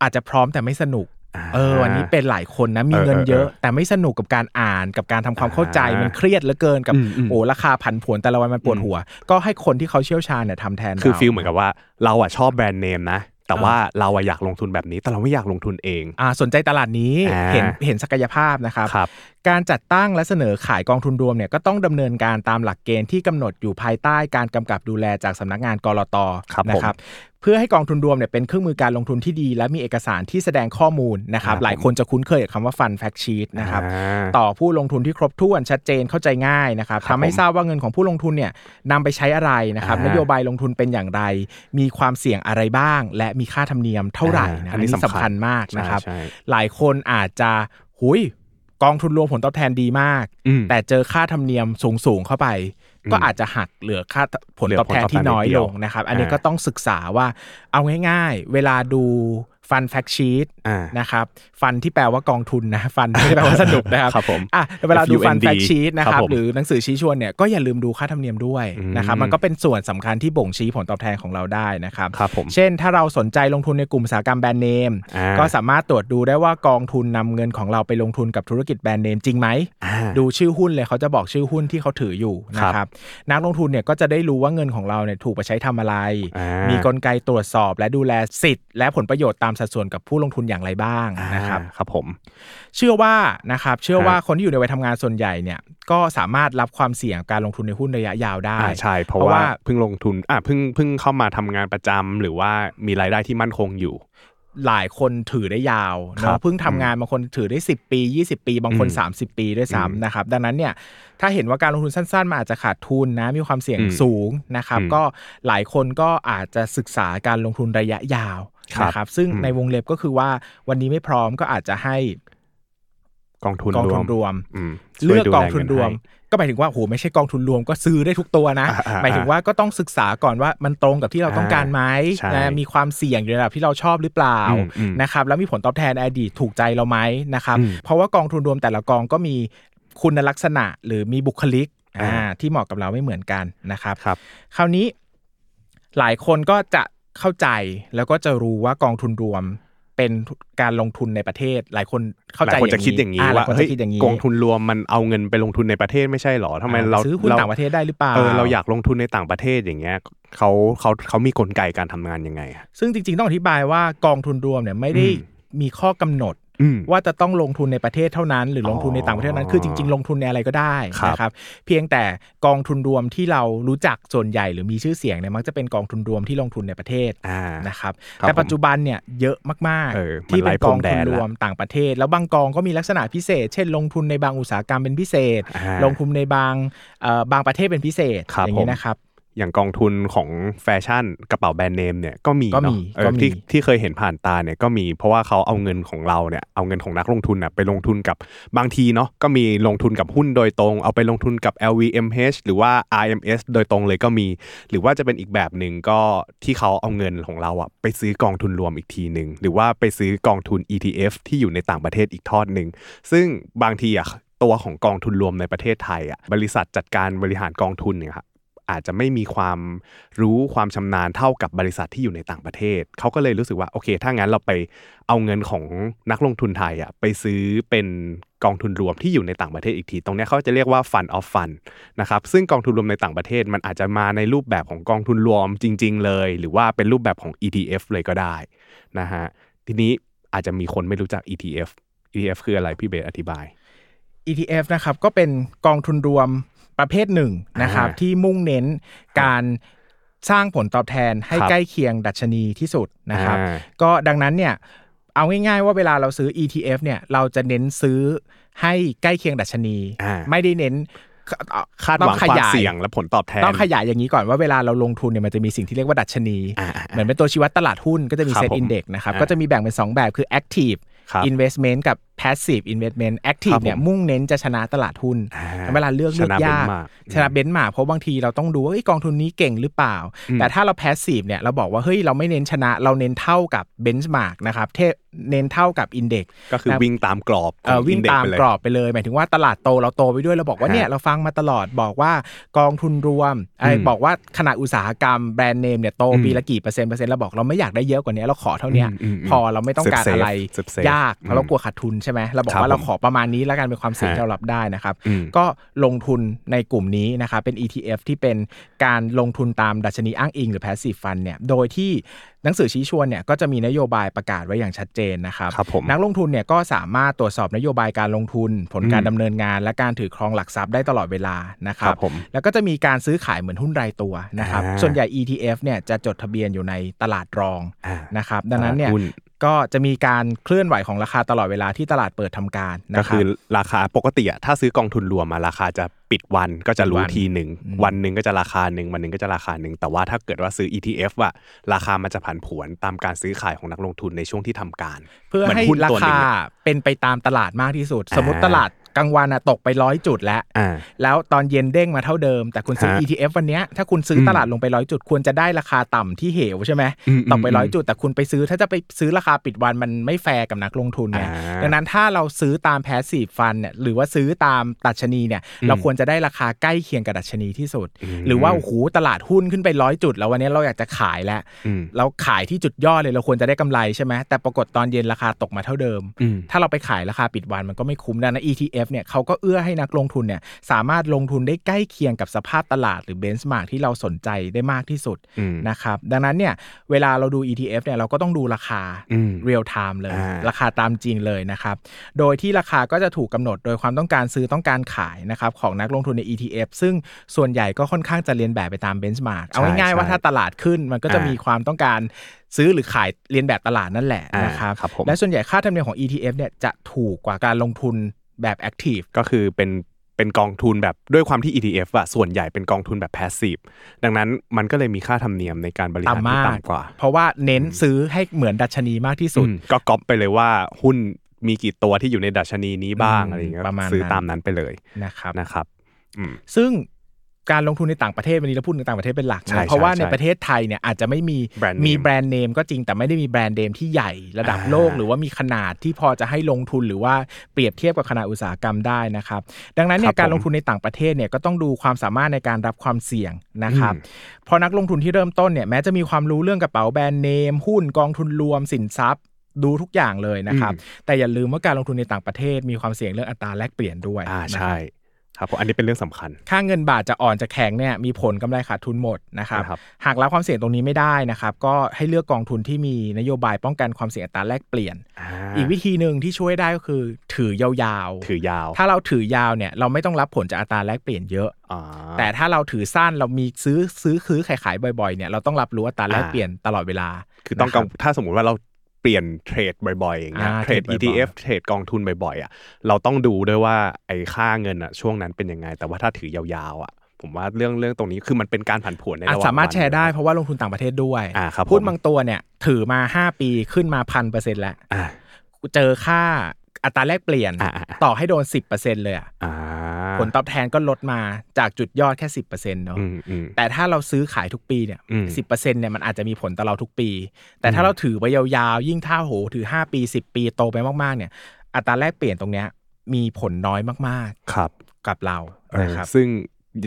อาจจะพร้อมแต่ไม่สนุกา เออวันนี้เป็นหลายคนนะมี
เออ
เงินเยอะ
เออ
แต่ไม่สนุกกับการอ่านกับการทำความเข้าใจ
อ่ามั
มันเครียดเหลือเกินกับ
อืมอืม
โอ้ราคาผันผวนแต่ละวันมันปวดหัว ก็ให้คนที่เขาเชี่ยวชาญเนี่ยทำแทน
คือ
รา
ฟีลเหมือนกับว่าเราอะชอบแบรนด์เนมนะ แต่ว่าเราอะอยากลงทุนแบบนี้ แต่เราไม่อยากลงทุนเอง
อ่าสนใจตลาดนี้
อ่า
เห็นเห็นศักยภาพนะครับ
ครับ
การจัดตั้งและเสนอขายกองทุนรวมเนี่ยก็ต้องดำเนินการตามหลักเกณฑ์ที่กำหนดอยู่ภายใต้การกำกับดูแลจากสำนักงานกรต
ครับผม
นะครับเพื่อให้กองทุนรวมเนี่ยเป็นเครื่องมือการลงทุนที่ดี และมีเอกสารที่แสดงข้อมูลนะครับ
ครับ
หลายคนจะคุ้นเคยกับคำว่าฟันแฟกชีตนะครับ
อ่า
ต่อผู้ลงทุนที่ครบถ้วนชัดเจนเข้าใจง่ายนะครับ
ครับ
ทำให้
ผม
ทราบว่าเงินของผู้ลงทุนเนี่ยนำไปใช้อะไรนะครับ
อ่าน
โยบายลงทุนเป็นอย่างไร มีความเสี่ยงอะไรบ้าง และมีค่าธรรมเนียมเท่าไหร่นะ
อ่าอั
อั
น
น
นี้
นี้
สำ
สำ
คั
คั
ญ
ญมากนะครับ
ใช่ใช่
หลายคนอาจจะหูยกองทุนรวมผลตอบแทนดีมาก
อืม
แต่เจอค่าธรรมเนียมสูงสูงๆเข้าไป ก็
อืม
อาจจะหักเหลือค่าผล
เหลือ
ตอบแทน
ผลตอบแทน
ที่น้อย
นิดเดียวล
งนะครับ อันนี้
อ่า
ก็ต้องศึกษาว่าเอาง่าย ๆ เวลาดู fund fact sheet
อ่า
นะครับ fund ที่แปลว่ากองทุนนะ fund ไม่ได้แปลว่าสนุกนะครับ
ครับผม
อะเวลาดูฟัน
FUND
แฟกชีตนะค
ครั
รับบ
ผม
หรือหนังสือชี้ชวนเนี่ยก็อย่าลืมดูค่าธรรมเนียมด้วย
อืม
นะครับมันก็เป็นส่วนสำคัญที่บ่งชี้ผลตอบแทนของเราได้นะครับ
ครับผม
เช่น ถ้าเราสนใจลงทุนในกลุ่มอุตสาหกรรมแบรนด์เนม
อ่า
ก็สามารถตรวจดูได้ว่ากองทุนนำเงินของเราไปลงทุนกับธุรกิจแบรนด์เนมจริงไหม
อ่า
ดูชื่อหุ้นเลยเขาจะบอกชื่อหุ้นที่เขาถืออยู่นะค
ครั
รับบนักลงทุนเนี่ยก็จะได้รู้ว่าเงินของเราเนี่ยถูกไปใช้ทำอะไร
อ่ามี
มีกลไกตรวจสอบและดูแลสิทธิ์และผลประโยชน์ตามสัดส่วนกับผู้ลงทุนอย่างไรบ้างนะครับ
อ่าครับผม
เชื่อว่านะครับเชื่อว่า
ฮะ
คนที่อยู่ในวัยทำงานส่วนใหญ่เนี่ยก็สามารถรับความเสี่ยงการลงทุนในหุ้นระยะยาวได้
อ่าใช่เพราะ
เพราะ
ว่า
ว่า
เพิ่งลงทุนอ่าเพิ่งเพิ่งเข้ามาทำงานประจำหรือว่ามีรายได้ที่มั่นคงอยู่
หลายคนถือได้ยาว
ครั
เนาะ
บ
เพิ่งทำงานบางคนถือได้ 10 ปี 20 ปี บางคน
อืม
30 ปีด้วยซ้ำนะครับดังนั้นเนี่ยถ้าเห็นว่าการลงทุนสั้นๆมันอาจจะขาดทุนนะมีความเสี่ยง
อืม
สูงนะครับ
อืม
ก็หลายคนก็อาจจะศึกษาการลงทุนระยะยาว
ครับ
นะครับ ซึ่ง
อืม
ในวงเล็บก็คือว่าวันนี้ไม่พร้อมก็อาจจะให้
กองทุน
กอง
ร
ทุ
วนม
รวม
อืม
เลือก
ช่วยดู
กอง
แล
ทุน
เงิ
รวม
ให้
ก็หมายถึงว่าโหไม่ใช่กองทุนรวมก็ซื้อได้ทุกตัวนะ
อ่าอ่า
หมายถึงว่าก็ต้องศึกษาก่อนว่ามันตรงกับที่เราต้องการไหม
ใช่
นะมีความเสี่ยงอยู่ในระดับที่เราชอบหรือเปล่า
อืมอืม
นะครับแล้วมีผลตอบแทนในอดีตถูกใจเราไหมนะครับ
อืม
เพราะว่ากองทุนรวมแต่ละกองก็มีคุณลักษณะหรือมีบุคลิก
อ่า
อ่าที่เหมาะกับเราไม่เหมือนกันนะครับ
ครับ
คราวนี้หลายคนก็จะ เข้าใจแล้วก็จะรู้ว่ากองทุนรวมเป็นการลงทุนในประเทศ หลายคนเข้า
หลา
ใจ
ยคนจะคิดอย่างนี้
นี้
ว่า
หลายคน
เฮ้
จะ
ย
คิดอย่างนี้
กองทุนรวมมันเอาเงินไปลงทุนในประเทศไม่ใช่หรอทำไมเรา
ซื้อหุ้น
เรา
ต่างประเทศได้หรือเปล่า
เออเราอยากลงทุนในต่างประเทศอย่างเงี้ยเขาเขาเขามีกลไกการทำงานยังไงอะ
ซึ่งจริงๆต้องอธิบายว่ากองทุนรวมเนี่ยไม่ได้
อืม
มีข้อกำหนด
อืม
ว่าจะต้องลงทุนในประเทศเท่านั้น หรือลงทุนในต่างประเทศเท่านั้น
อ๋อ
คือจริง ๆ ลงทุนในอะไรก็ได้
ครับ
นะครับเพียงแต่กองทุนรวมที่เรารู้จักส่วนใหญ่หรือมีชื่อเสียงเนี่ยมักจะเป็นกองทุนรวมที่ลงทุนในประเทศ
อ่า
นะครับ
ครับ
แต่ปัจจุบันเนี่ยเยอะมาก
เออ
ๆที่
มันไร้
เป็นกอง
พรมแด
ทุน
น
ร
ละ
วมต่างประเทศ แล้วบางกองก็มีลักษณะพิเศษ เช่น ลงทุนในบางอุตสาหกรรมเป็นพิเศษ
อ่า
ลงทุนในบางเอ่อบางประเทศเป็นพิเศษ
ครับ
อย่างนี้
ผม
นะครับ
อย่างกองทุนของแฟชั่นกระเป๋าแบรนด์เนมเนี่ยก็มี
ก็มี
เนาะเออ
ก็มี
ที่ที่เคยเห็นผ่านตาเนี่ยก็มีเพราะว่าเขาเอาเงินของเราเนี่ยเอาเงินของนักลงทุนน่ะไปลงทุนกับบางทีเนาะก็มีลงทุนกับหุ้นโดยตรง เอาไปลงทุนกับ LVMH หรือว่า RMS โดยตรงเลยก็มี หรือว่าจะเป็นอีกแบบหนึ่งก็ที่เขาเอาเงินของเราอะไปซื้อกองทุนรวมอีกทีหนึ่งหรือว่าไปซื้อกองทุน ETF ที่อยู่ในต่างประเทศอีกทอดหนึ่งซึ่งบางทีอะตัวของกองทุนรวมในประเทศไทยอะบริษัทจัดการบริหารกองทุนเนี่ยครับ อาจจะไม่มีความรู้ความชำนาญเท่ากับบริษัทที่อยู่ในต่างประเทศ เขาก็เลยรู้สึกว่าโอเค ถ้างั้นเราไปเอาเงินของนักลงทุนไทยอะไปซื้อเป็นกองทุนรวมที่อยู่ในต่างประเทศอีกที ตรงนี้เขาจะเรียกว่า fund of fund นะครับ ซึ่งกองทุนรวมในต่างประเทศมันอาจจะมาในรูปแบบของกองทุนรวมจริง ๆ เลย หรือว่าเป็นรูปแบบของ ETF เลยก็ได้นะฮะ ทีนี้อาจจะมีคนไม่รู้จัก ETF ETF คืออะไรพี่เบสอธิบาย
ETF นะครับก็เป็นกองทุนรวม ประเภทหนึ่งนะครับ
อ่า
ที่มุ่งเน้นการสร้างผลตอบแทนให้
ครับ
ใกล้เคียงดัชนีที่สุดนะครับ
อ่า
ก็ดังนั้นเนี่ยเอาง่ายๆว่าเวลาเราซื้อ ETF เนี่ยเราจะเน้นซื้อให้ใกล้เคียงดัชนี
อ่า
ไม่ได้เน้น
คาดหวัง
ต้องข
ความ
ยาย
เสี่ยงและผลตอบแทน
ต้องขยายอย่างนี้ก่อนว่าเวลาเราลงทุนเนี่ยมันจะมีสิ่งที่เรียกว่าดัชนี
อ่าๆๆ
เหมือนเป็นตัวชี้วัดตลาดหุ้นก็จะมี
ครับ
เซ็ต
ผม
อินเด็กนะครับ
อ่า
ก็จะมีแบ่งเป็น 2 แบบคือ active
ครับ
investment กับ passive investment
ครั
active
บผม
เนี่ยมุ่งเน้นจะชนะตลาดหุ้น
อ่า
เวลาเลือกเลือก
ชนะ
ยาก
benchmark
ชนะ benchmark เพราะบางทีเราต้องดูว่าเอ้ยกองทุนนี้เก่งหรือเปล่า
อืม
แต่ถ้าเรา passive เนี่ยเราบอกว่าเฮ้ยเราไม่เน้นชนะเราเน้นเท่ากับ benchmark นะครับเทเน้นเท่ากับ index ก็
คือวิ่งตามกรอบข
เอ่
อ
องวิ่ง
index
ตาม
ไปเลย
กรอบไปเลย หมายถึงว่าตลาดโตเราโตไปด้วยเราบอกว่า
ฮะ
เนี่ยเราฟังมาตลอดบอกว่ากองทุนรวมไอ้
อืม
บอกว่าขนาดอุตสาหกรรมแบรนด์เนมเนี่ยโต
อืม
ปีละกี่เปอร์เซ็นต์เปอร์เซ็นต์เราบอกเราไม่อยากได้เยอะกว่านี้เราขอเท่าเนี้ย
อืมอืม
พอเราไม่ต้องการ
Safe
อะไร
safe safe
ยากเพราะเรากลัวขาดทุนใช่ไหมเราบอก
ครับ
ว่าเรา
ผม
ขอประมาณนี้แล้วกันเป็นความเสี่ยง
ฮะ
ที่เรารับได้นะครับ
อืม
ก็ลงทุนในกลุ่มนี้นะครับเป็น ETF ที่เป็นการลงทุนตามดัชนีอ้างอิงหรือ passive fund เนี่ยโดยที่หนังสือชี้ชวนเนี่ยก็จะมีนโยบายประกาศไว้อย่างชัดเจนนะครับ
ครับผม
นักลงทุนเนี่ยก็สามารถตรวจสอบนโยบายการลงทุน ผลการ
อืม
ดำเนินงาน และการถือครองหลักทรัพย์ได้ตลอดเวลานะครั
ครับบผม
แล้วก็จะมีการซื้อขายเหมือนหุ้นรายตัวนะครับ
อ่า
ส่วนใหญ่ ETF เนี่ยจะจดทะเบียนอยู่ในตลาดรอง
อ่า
นะครับดังนั้นเนี่ย
หุ้น
ก็จะมีการเคลื่อนไหวของราคาตลอดเวลาที่ตลาดเปิดทำการ
ก็
นะครั
คื
บ
อราคาปกติอะถ้าซื้อกองทุนรวมมาราคาจะปิดวันก็จะรู้
ปิดวัน
ทีหนึ่ง
อืม
วันหนึ่งก็จะราคาหนึ่งวันหนึ่งก็จะราคาหนึ่งแต่ว่าถ้าเกิดว่าซื้อ ETF อะราคามันจะผันผวนตามการซื้อขายของนักลงทุนในช่วงที่ทำการ
เพื่อ
เหมือน
ให้
หุ้น
รา
ตัวหนึ่
คาง
อะ
เป็นไปตามตลาดมากที่สุด
อ่า
สมมติตลาด กลางวันอะตกไปร้อยจุดแล้ว
อ่า
แล้วตอนเย็นเด้งมาเท่าเดิม แต่คุณซื้อ
ฮะ
ETF วันเนี้ยถ้าคุณซื้ออ
ม
ตลาดลงไปร้อยจุด ควรจะได้ราคาต่ำที่เหวใช่ไหม
อืม
ตกไป
อืม
ร้อยจุด แต่คุณไปซื้อถ้าจะไปซื้อราคาปิดวันมันไม่แฟร์กับนักลงทุนไง
อ่า
ดังนั้นถ้าเราซื้อตาม passive fund เนี่ยหรือว่าซื้อตามดัชนีเนี่ยเราควรจะได้ราคาใกล้เคียงกับดัชนีที่สุด
อืม
หรือว่าโอ้โหตลาดหุ้นขึ้นไปร้อยจุด แล้ววันนี้เราอยากจะขายแล้ว
อืม
เราขายที่จุดยอดเลยเราควรจะได้กำไรใช่ไหมแต่ปรากฏตอนเย็นราคาตกมาเท่าเดิม
อืม
ถ้าเราไปขายราคาปิดวันมันก็ไม่คุ้มดังนั้น ETF ETF เนี่ยเขาก็เอื้อให้นักลงทุนเนี่ยสามารถลงทุนได้ใกล้เคียงกับสภาพตลาดหรือเบนช์มาร์กที่เราสนใจได้มากที่สุด
อืม
นะครับดังนั้นเนี่ยเวลาเราดู ETF เนี่ยเราก็ต้องดูราคา
อืม
เรียลไทม์เลย
อ่า
ราคาตามจริงเลยนะครับโดยที่ราคาก็จะถูกกำหนดโดยความต้องการซื้อต้องการขายนะครับของนักลงทุนใน ETF ซึ่งส่วนใหญ่ก็ค่อนข้างจะเลียนแบบไปตาม benchmark เอาง่ายๆว่าถ้าตลาดขึ้นมันก็จะมีความต้องการซื้อหรือขายเลียนแบบตลาดนั่นแหละ
อ่า
นะครับ
ครับผม
และส่วนใหญ่ค่าธรรมเนียมของ ETF เนี่ยจะถูกกว่าการลงทุน แบบ active
ก็คือเป็นเป็นกองทุนแบบด้วยความที่ ETF อะส่วนใหญ่เป็นกองทุนแบบ passive ดังนั้นมันก็เลยมีค่าธรรมเนียมในการบริหารที่
ต่ำมาก
ต่ำกว่า
เพราะว่าเน้นซื้อให้เหมือนดัชนีมากที่สุด
อืมก็ก๊อปไปเลยว่าหุ้นมีกี่ตัวที่อยู่ในดัชนีนี้บ้าง
อืม
อะไรอย่างเงี้ย
ประมาณ
ซื้อ
นั้น
ตามนั้นไปเลย
นะครับ
นะครับอืม
ซึ่ง การลงทุนในต่างประเทศวันนี้เราพูดถึงต่างประเทศเป็นหลัก
ใช่
นะเพราะว่า
ใช่
ในประเทศไทยเนี่ยอาจจะไม่มี
แบรนด์เนม
มีแบรนด์เนมก็จริงแต่ไม่ได้มีแบรนด์เนมที่ใหญ่ระดับ
อ่า
โลก หรือว่ามีขนาดที่พอจะให้ลงทุนหรือว่าเปรียบเทียบกับขนาดอุตสาหกรรมได้นะครับ ดังนั้นเนี่
ครั
ย
บ
การ
ผม
ลงทุนในต่างประเทศเนี่ยก็ต้องดูความสามารถในการรับความเสี่ยงนะครับ
อืม
พอนักลงทุนที่เริ่มต้นเนี่ยแม้จะมีความรู้เรื่องกระเป๋าแบรนด์เนมหุ้นกองทุนรวมสินทรัพย์ดูทุกอย่างเลยนะครับ แต่อย่าลืมว่าการลงทุนในต่างประเทศมีความเสี่ยงเรื่องอัตราแลกเปลี่ยนด้วย
อ่า
นะครับ
ใช่ ครับผมอันนี้เป็นเรื่องสำคัญ
ค่าเงินบาทจะอ่อนจะแข็งเนี่ยมีผลกำไรขาดทุนหมดนะครับ
นะครับ
หากรับความเสี่ยงตรงนี้ไม่ได้นะครับ ก็ให้เลือกกองทุนที่มีนโยบายป้องกันความเสี่ยงอัตราแลกเปลี่ยน
อ่า
อีกวิธีหนึ่งที่ช่วยได้ก็คือ ถือยาวๆ
ถือยาว
ถ้าเราถือยาวเนี่ยเราไม่ต้องรับผลจากอัตราแลกเปลี่ยนเยอะ
อ่า
แต่ถ้าเราถือสั้นเรามีซื้อซื้อซื้อขายขายบ่อยๆเนี่ยเราต้องรับรู้อัตราแลก
อ่า
เปลี่ยนตลอดเวลา
คือต้องกัง
นะครับ
ถ้าสมมุติว่าเรา เปลี่ยนเทรดบ่อยๆอย่างเงี้ย
อ่า
เทรด
เทรดบ่อยๆ
ETF เทรดกองทุนบ่อยๆอะเราต้องดูด้วยว่าไอ้ค่าเงินอะช่วงนั้นเป็นยังไง แต่ว่าถ้าถือยาวๆอะผมว่าเรื่องเรื่องตรงนี้คือมันเป็นการผันผวนใน
อะ
ระหว่าง
สามารถ
วัน
แชร์ได้เพราะว่าลงทุนต่างประเทศด้วย
อ่าครับผม
หุ้นบางตัวเนี่ยถือมา 5 ปีขึ้นมาพันเปอร์เซ็นต์แล้ว
อ่า
เจอค่า อัตราแลกเปลี่ยน
อ่าอ่าอ่า
ต่อให้โดน 10%เลยอะ
อ่า
ผลตอบแทนก็ลดมาจากจุดยอดแค่ 10%เนาะ
อืมอืม
แต่ถ้าเราซื้อขายทุกปีเนี่ย
อืม
สิบเปอร์เซ็นต์เนี่ยมันอาจจะมีผลต่อเราทุกปี แต่ถ้าเราถือไปยาวๆ ยิ่งถ้าโหถือ 5 ปี 10 ปีโตไปมากๆเนี่ย อัตราแลกเปลี่ยนตรงเนี้ยมีผลน้อยมาก
ครับ
ๆกับเรา
เออ
นะครับ
ซึ่ง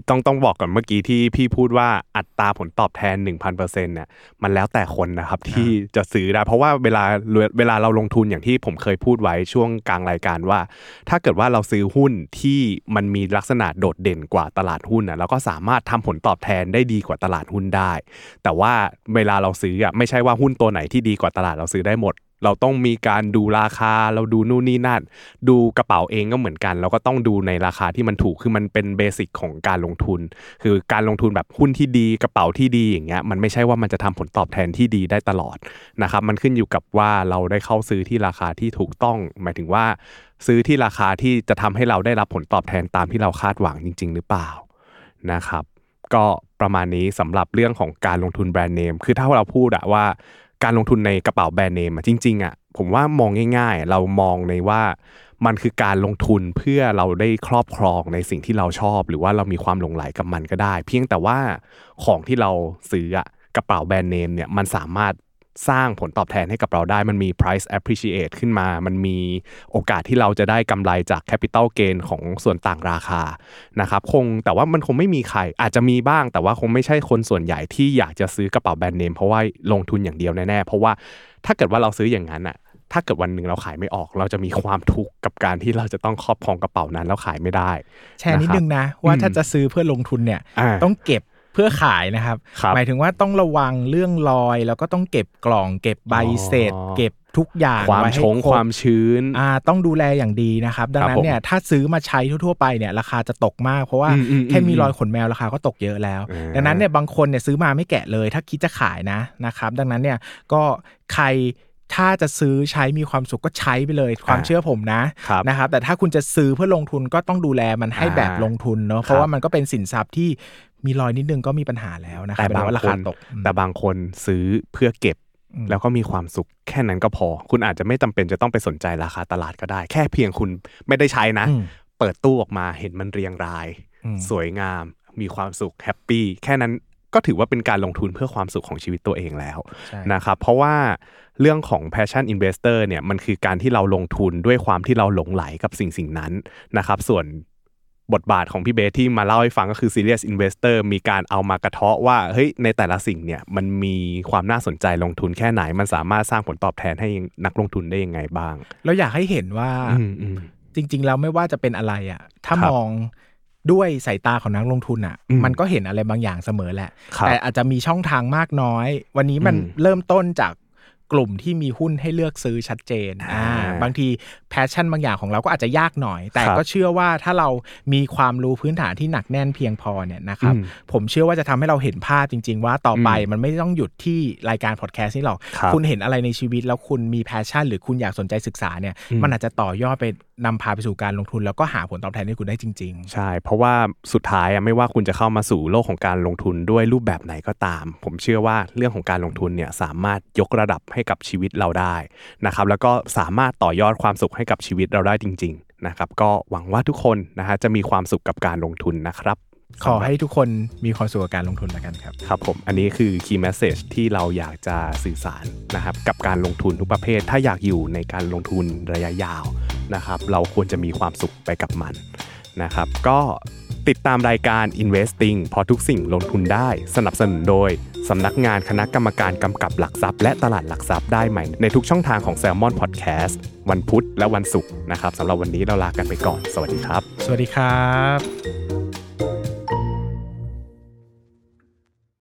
ต้องต้องบอกก่อนเมื่อกี้ที่พี่พูดว่าอัตราผลตอบแทน 1,000%เนี่ยมันแล้วแต่คนนะครับที่จะซื้อได้ เพราะว่าเวลาเวลาเราลงทุนอย่างที่ผมเคยพูดไว้ช่วงกลางรายการว่า ถ้าเกิดว่าเราซื้อหุ้นที่มันมีลักษณะโดดเด่นกว่าตลาดหุ้นนะเราก็สามารถทำผลตอบแทนได้ดีกว่าตลาดหุ้นได้ แต่ว่าเวลาเราซื้ออะไม่ใช่ว่าหุ้นตัวไหนที่ดีกว่าตลาดเราซื้อได้หมด เราต้องมีการดูราคาเราดูนู่นนี่นั่นดูกระเป๋าเองก็เหมือนกัน เราก็ต้องดูในราคาที่มันถูกคือมันเป็นเบสิกของการลงทุน คือการลงทุนแบบหุ้นที่ดีกระเป๋าที่ดีอย่างเงี้ยมันไม่ใช่ว่ามันจะทำผลตอบแทนที่ดีได้ตลอดนะครับมันขึ้นอยู่กับว่าเราได้เข้าซื้อที่ราคาที่ถูกต้อง หมายถึงว่า ซื้อที่ราคาที่จะทำให้เราได้รับผลตอบแทนตามที่เราคาดหวังจริง ๆ หรือเปล่านะครับ ก็ประมาณนี้สำหรับเรื่องของการลงทุนแบรนด์เนมคือถ้าเราพูดอะว่า การลงทุนในกระเป๋าแบรนด์เนมจริงๆอะผมว่ามองง่าย ๆ เรามองในว่ามันคือการลงทุนเพื่อเราได้ครอบครองในสิ่งที่เราชอบ หรือว่าเรามีความหลงไหลกับมันก็ได้ เพียงแต่ว่าของที่เราซื้ออะกระเป๋าแบรนด์เนมเนี่ยมันสามารถ สร้างผลตอบแทนให้กับเราได้ มันมี price appreciate ขึ้นมา มันมีโอกาสที่เราจะได้กำไรจาก capital gain ของส่วนต่างราคานะครับคงแต่ว่ามันคงไม่มีใครอาจจะมีบ้าง แต่ว่าคงไม่ใช่คนส่วนใหญ่ที่อยากจะซื้อกระเป๋าแบรนด์เนมเพราะว่าลงทุนอย่างเดียวแน่ๆ เพราะว่าถ้าเกิดว่าเราซื้ออย่างนั้นอะถ้าเกิดวันหนึ่งเราขายไม่ออก เราจะมีความทุกข์กับการที่เราจะต้องครอบครองกระเป๋านั้นแล้วขายไม่ได้
แชร์นิดนึงนะว่าถ้าจะซื้อเพื่อลงทุนเนี่ย
อ่า
ต้องเก็บเพื่อขายนะครับ
ครับ
หมายถึงว่าต้องระวังเรื่องรอย แล้วก็ต้องเก็บกล่องเก็บใบเสร็จ
อ๋อ
เก็บทุกอย่าง
ความ
ไว้ให้
ชง
ครบ
ความชื้น
อ่าต้องดูแลอย่างดีนะครับ ดังนั้
ครับผม
นเนี่ยถ้าซื้อมาใช้ทั่วๆไปเนี่ยราคาจะตกมาก เพราะว่า
อืมอืม
แค่มี
อืม
รอยขนแมวราคาก็ตกเยอะแล้ว
อ่า
ดังนั้นเนี่ยบางคนเนี่ยซื้อมาไม่แกะเลย ถ้าคิดจะขายนะนะครับ ดังนั้นเนี่ยก็ใครถ้าจะซื้อใช้มีความสุขก็ใช้ไปเลยความเชื่อผมนะครับนะครับแต่ถ้าคุณจะซื้อเพื่อลงทุนก็ต้องดูแลมันให้
อ่า
แบบลงทุนเนาะเพ
ครั
ราะ
บ
ว่ามันก็เป็นสินทรัพย์ที่ มีรอยนิดนึงก็มีปัญหาแล้วนะครั
แต่
บเป็น
บาง
ว่ารา
ค
คานตกอืม
แต่บางคนซื้อเพื่อเก็บ
อืม
แล้วก็มีความสุขแค่นั้นก็พอ คุณอาจจะไม่จำเป็นจะต้องไปสนใจราคาตลาดก็ได้ แค่เพียงคุณไม่ได้ใช้นะ
อืม
เปิดตู้ออกมาเห็นมันเรียงราย
อืม
สวยงาม มีความสุขแฮปปี้แค่นั้นก็ถือว่าเป็นการลงทุนเพื่อความสุขของชีวิตตัวเองแล้ว
ใช่
นะครับเพราะว่าเรื่องของ passion investor เนี่ยมันคือการที่เราลงทุนด้วยความที่เราหลงไหลกับสิ่งสิ่งนั้นนะครับส่วน บทบาทของพี่เบสที่มาเล่าให้ฟังก็คือ serious investor มีการเอามากระเทาะว่าเฮ้ยในแต่ละสิ่งเนี่ยมันมีความน่าสนใจลงทุนแค่ไหน มันสามารถสร้างผลตอบแทนให้นักลงทุนได้ยังไงบ้าง
เราอยากให้เห็นว่า
อืมอืม
จจริง ๆ แล้วไม่ว่าจะเป็นอะไรอะถ้า
ครับ
มองด้วยสายตาของนักลงทุนอะ
อืม
มันก็เห็นอะไรบางอย่างเสมอแหละ
ครับ
แต่อาจจะมีช่องทางมากน้อย วันนี้มัน
อืม
เริ่มต้นจาก กลุ่มที่มีหุ้นให้เลือกซื้อชัดเจน
อ่า
อ่าบางที passion บางอย่างของเราก็อาจจะยากหน่อย แต่
ครับ
ก็เชื่อว่าถ้าเรามีความรู้พื้นฐานที่หนักแน่นเพียงพอเนี่ยนะครับ
อืม
ผมเชื่อว่าจะทำให้เราเห็นภาพจริง ๆ ว่าต่อไป
อืม
มันไม่ต้องหยุดที่รายการพอดแคสต์นี่หรอก
ครับ
คุณเห็นอะไรในชีวิตแล้วคุณมี passion หรือคุณอยากสนใจศึกษาเนี่ย
อืม
มันอาจจะต่อยอดไป นำพาไปสู่การลงทุน แล้วก็หาผลตอบแทนให้คุณได้จริง
ใช่ เพราะว่าสุดท้ายอะไม่ว่าคุณจะเข้ามาสู่โลกของการลงทุนด้วยรูปแบบไหนก็ตาม ผมเชื่อว่าเรื่องของการลงทุนเนี่ยสามารถยกระดับให้กับชีวิตเราได้นะครับแล้วก็สามารถต่อยอดความสุขให้กับชีวิตเราได้จริง ๆ นะครับ ก็หวังว่าทุกคนนะฮะจะมีความสุขกับการลงทุนนะครับ
ๆขอให้ทุกคนมีความสุขกับการลงทุนแล้วกันครับ
ครับผม อันนี้คือ key message ที่เราอยากจะสื่อสารนะครับกับการลงทุนทุกประเภท ถ้าอยากอยู่ในการลงทุนระยะยาว นะครับ เราควรจะมีความสุขไปกับมันนะครับ ก็ติดตามรายการ investing พอทุกสิ่งลงทุนได้สนับสนุนโดย สำนักงานคณะกรรมการกำกับหลักทรัพย์และตลาดหลักทรัพย์ได้ใหม่ ในทุกช่องทางของ s ซ l m o n Podcast วันพุธและวันศุกร์นะครับสำหรับวันนี้เราลากันไปก่อน สวัสดีครับ
สวัสดีครับ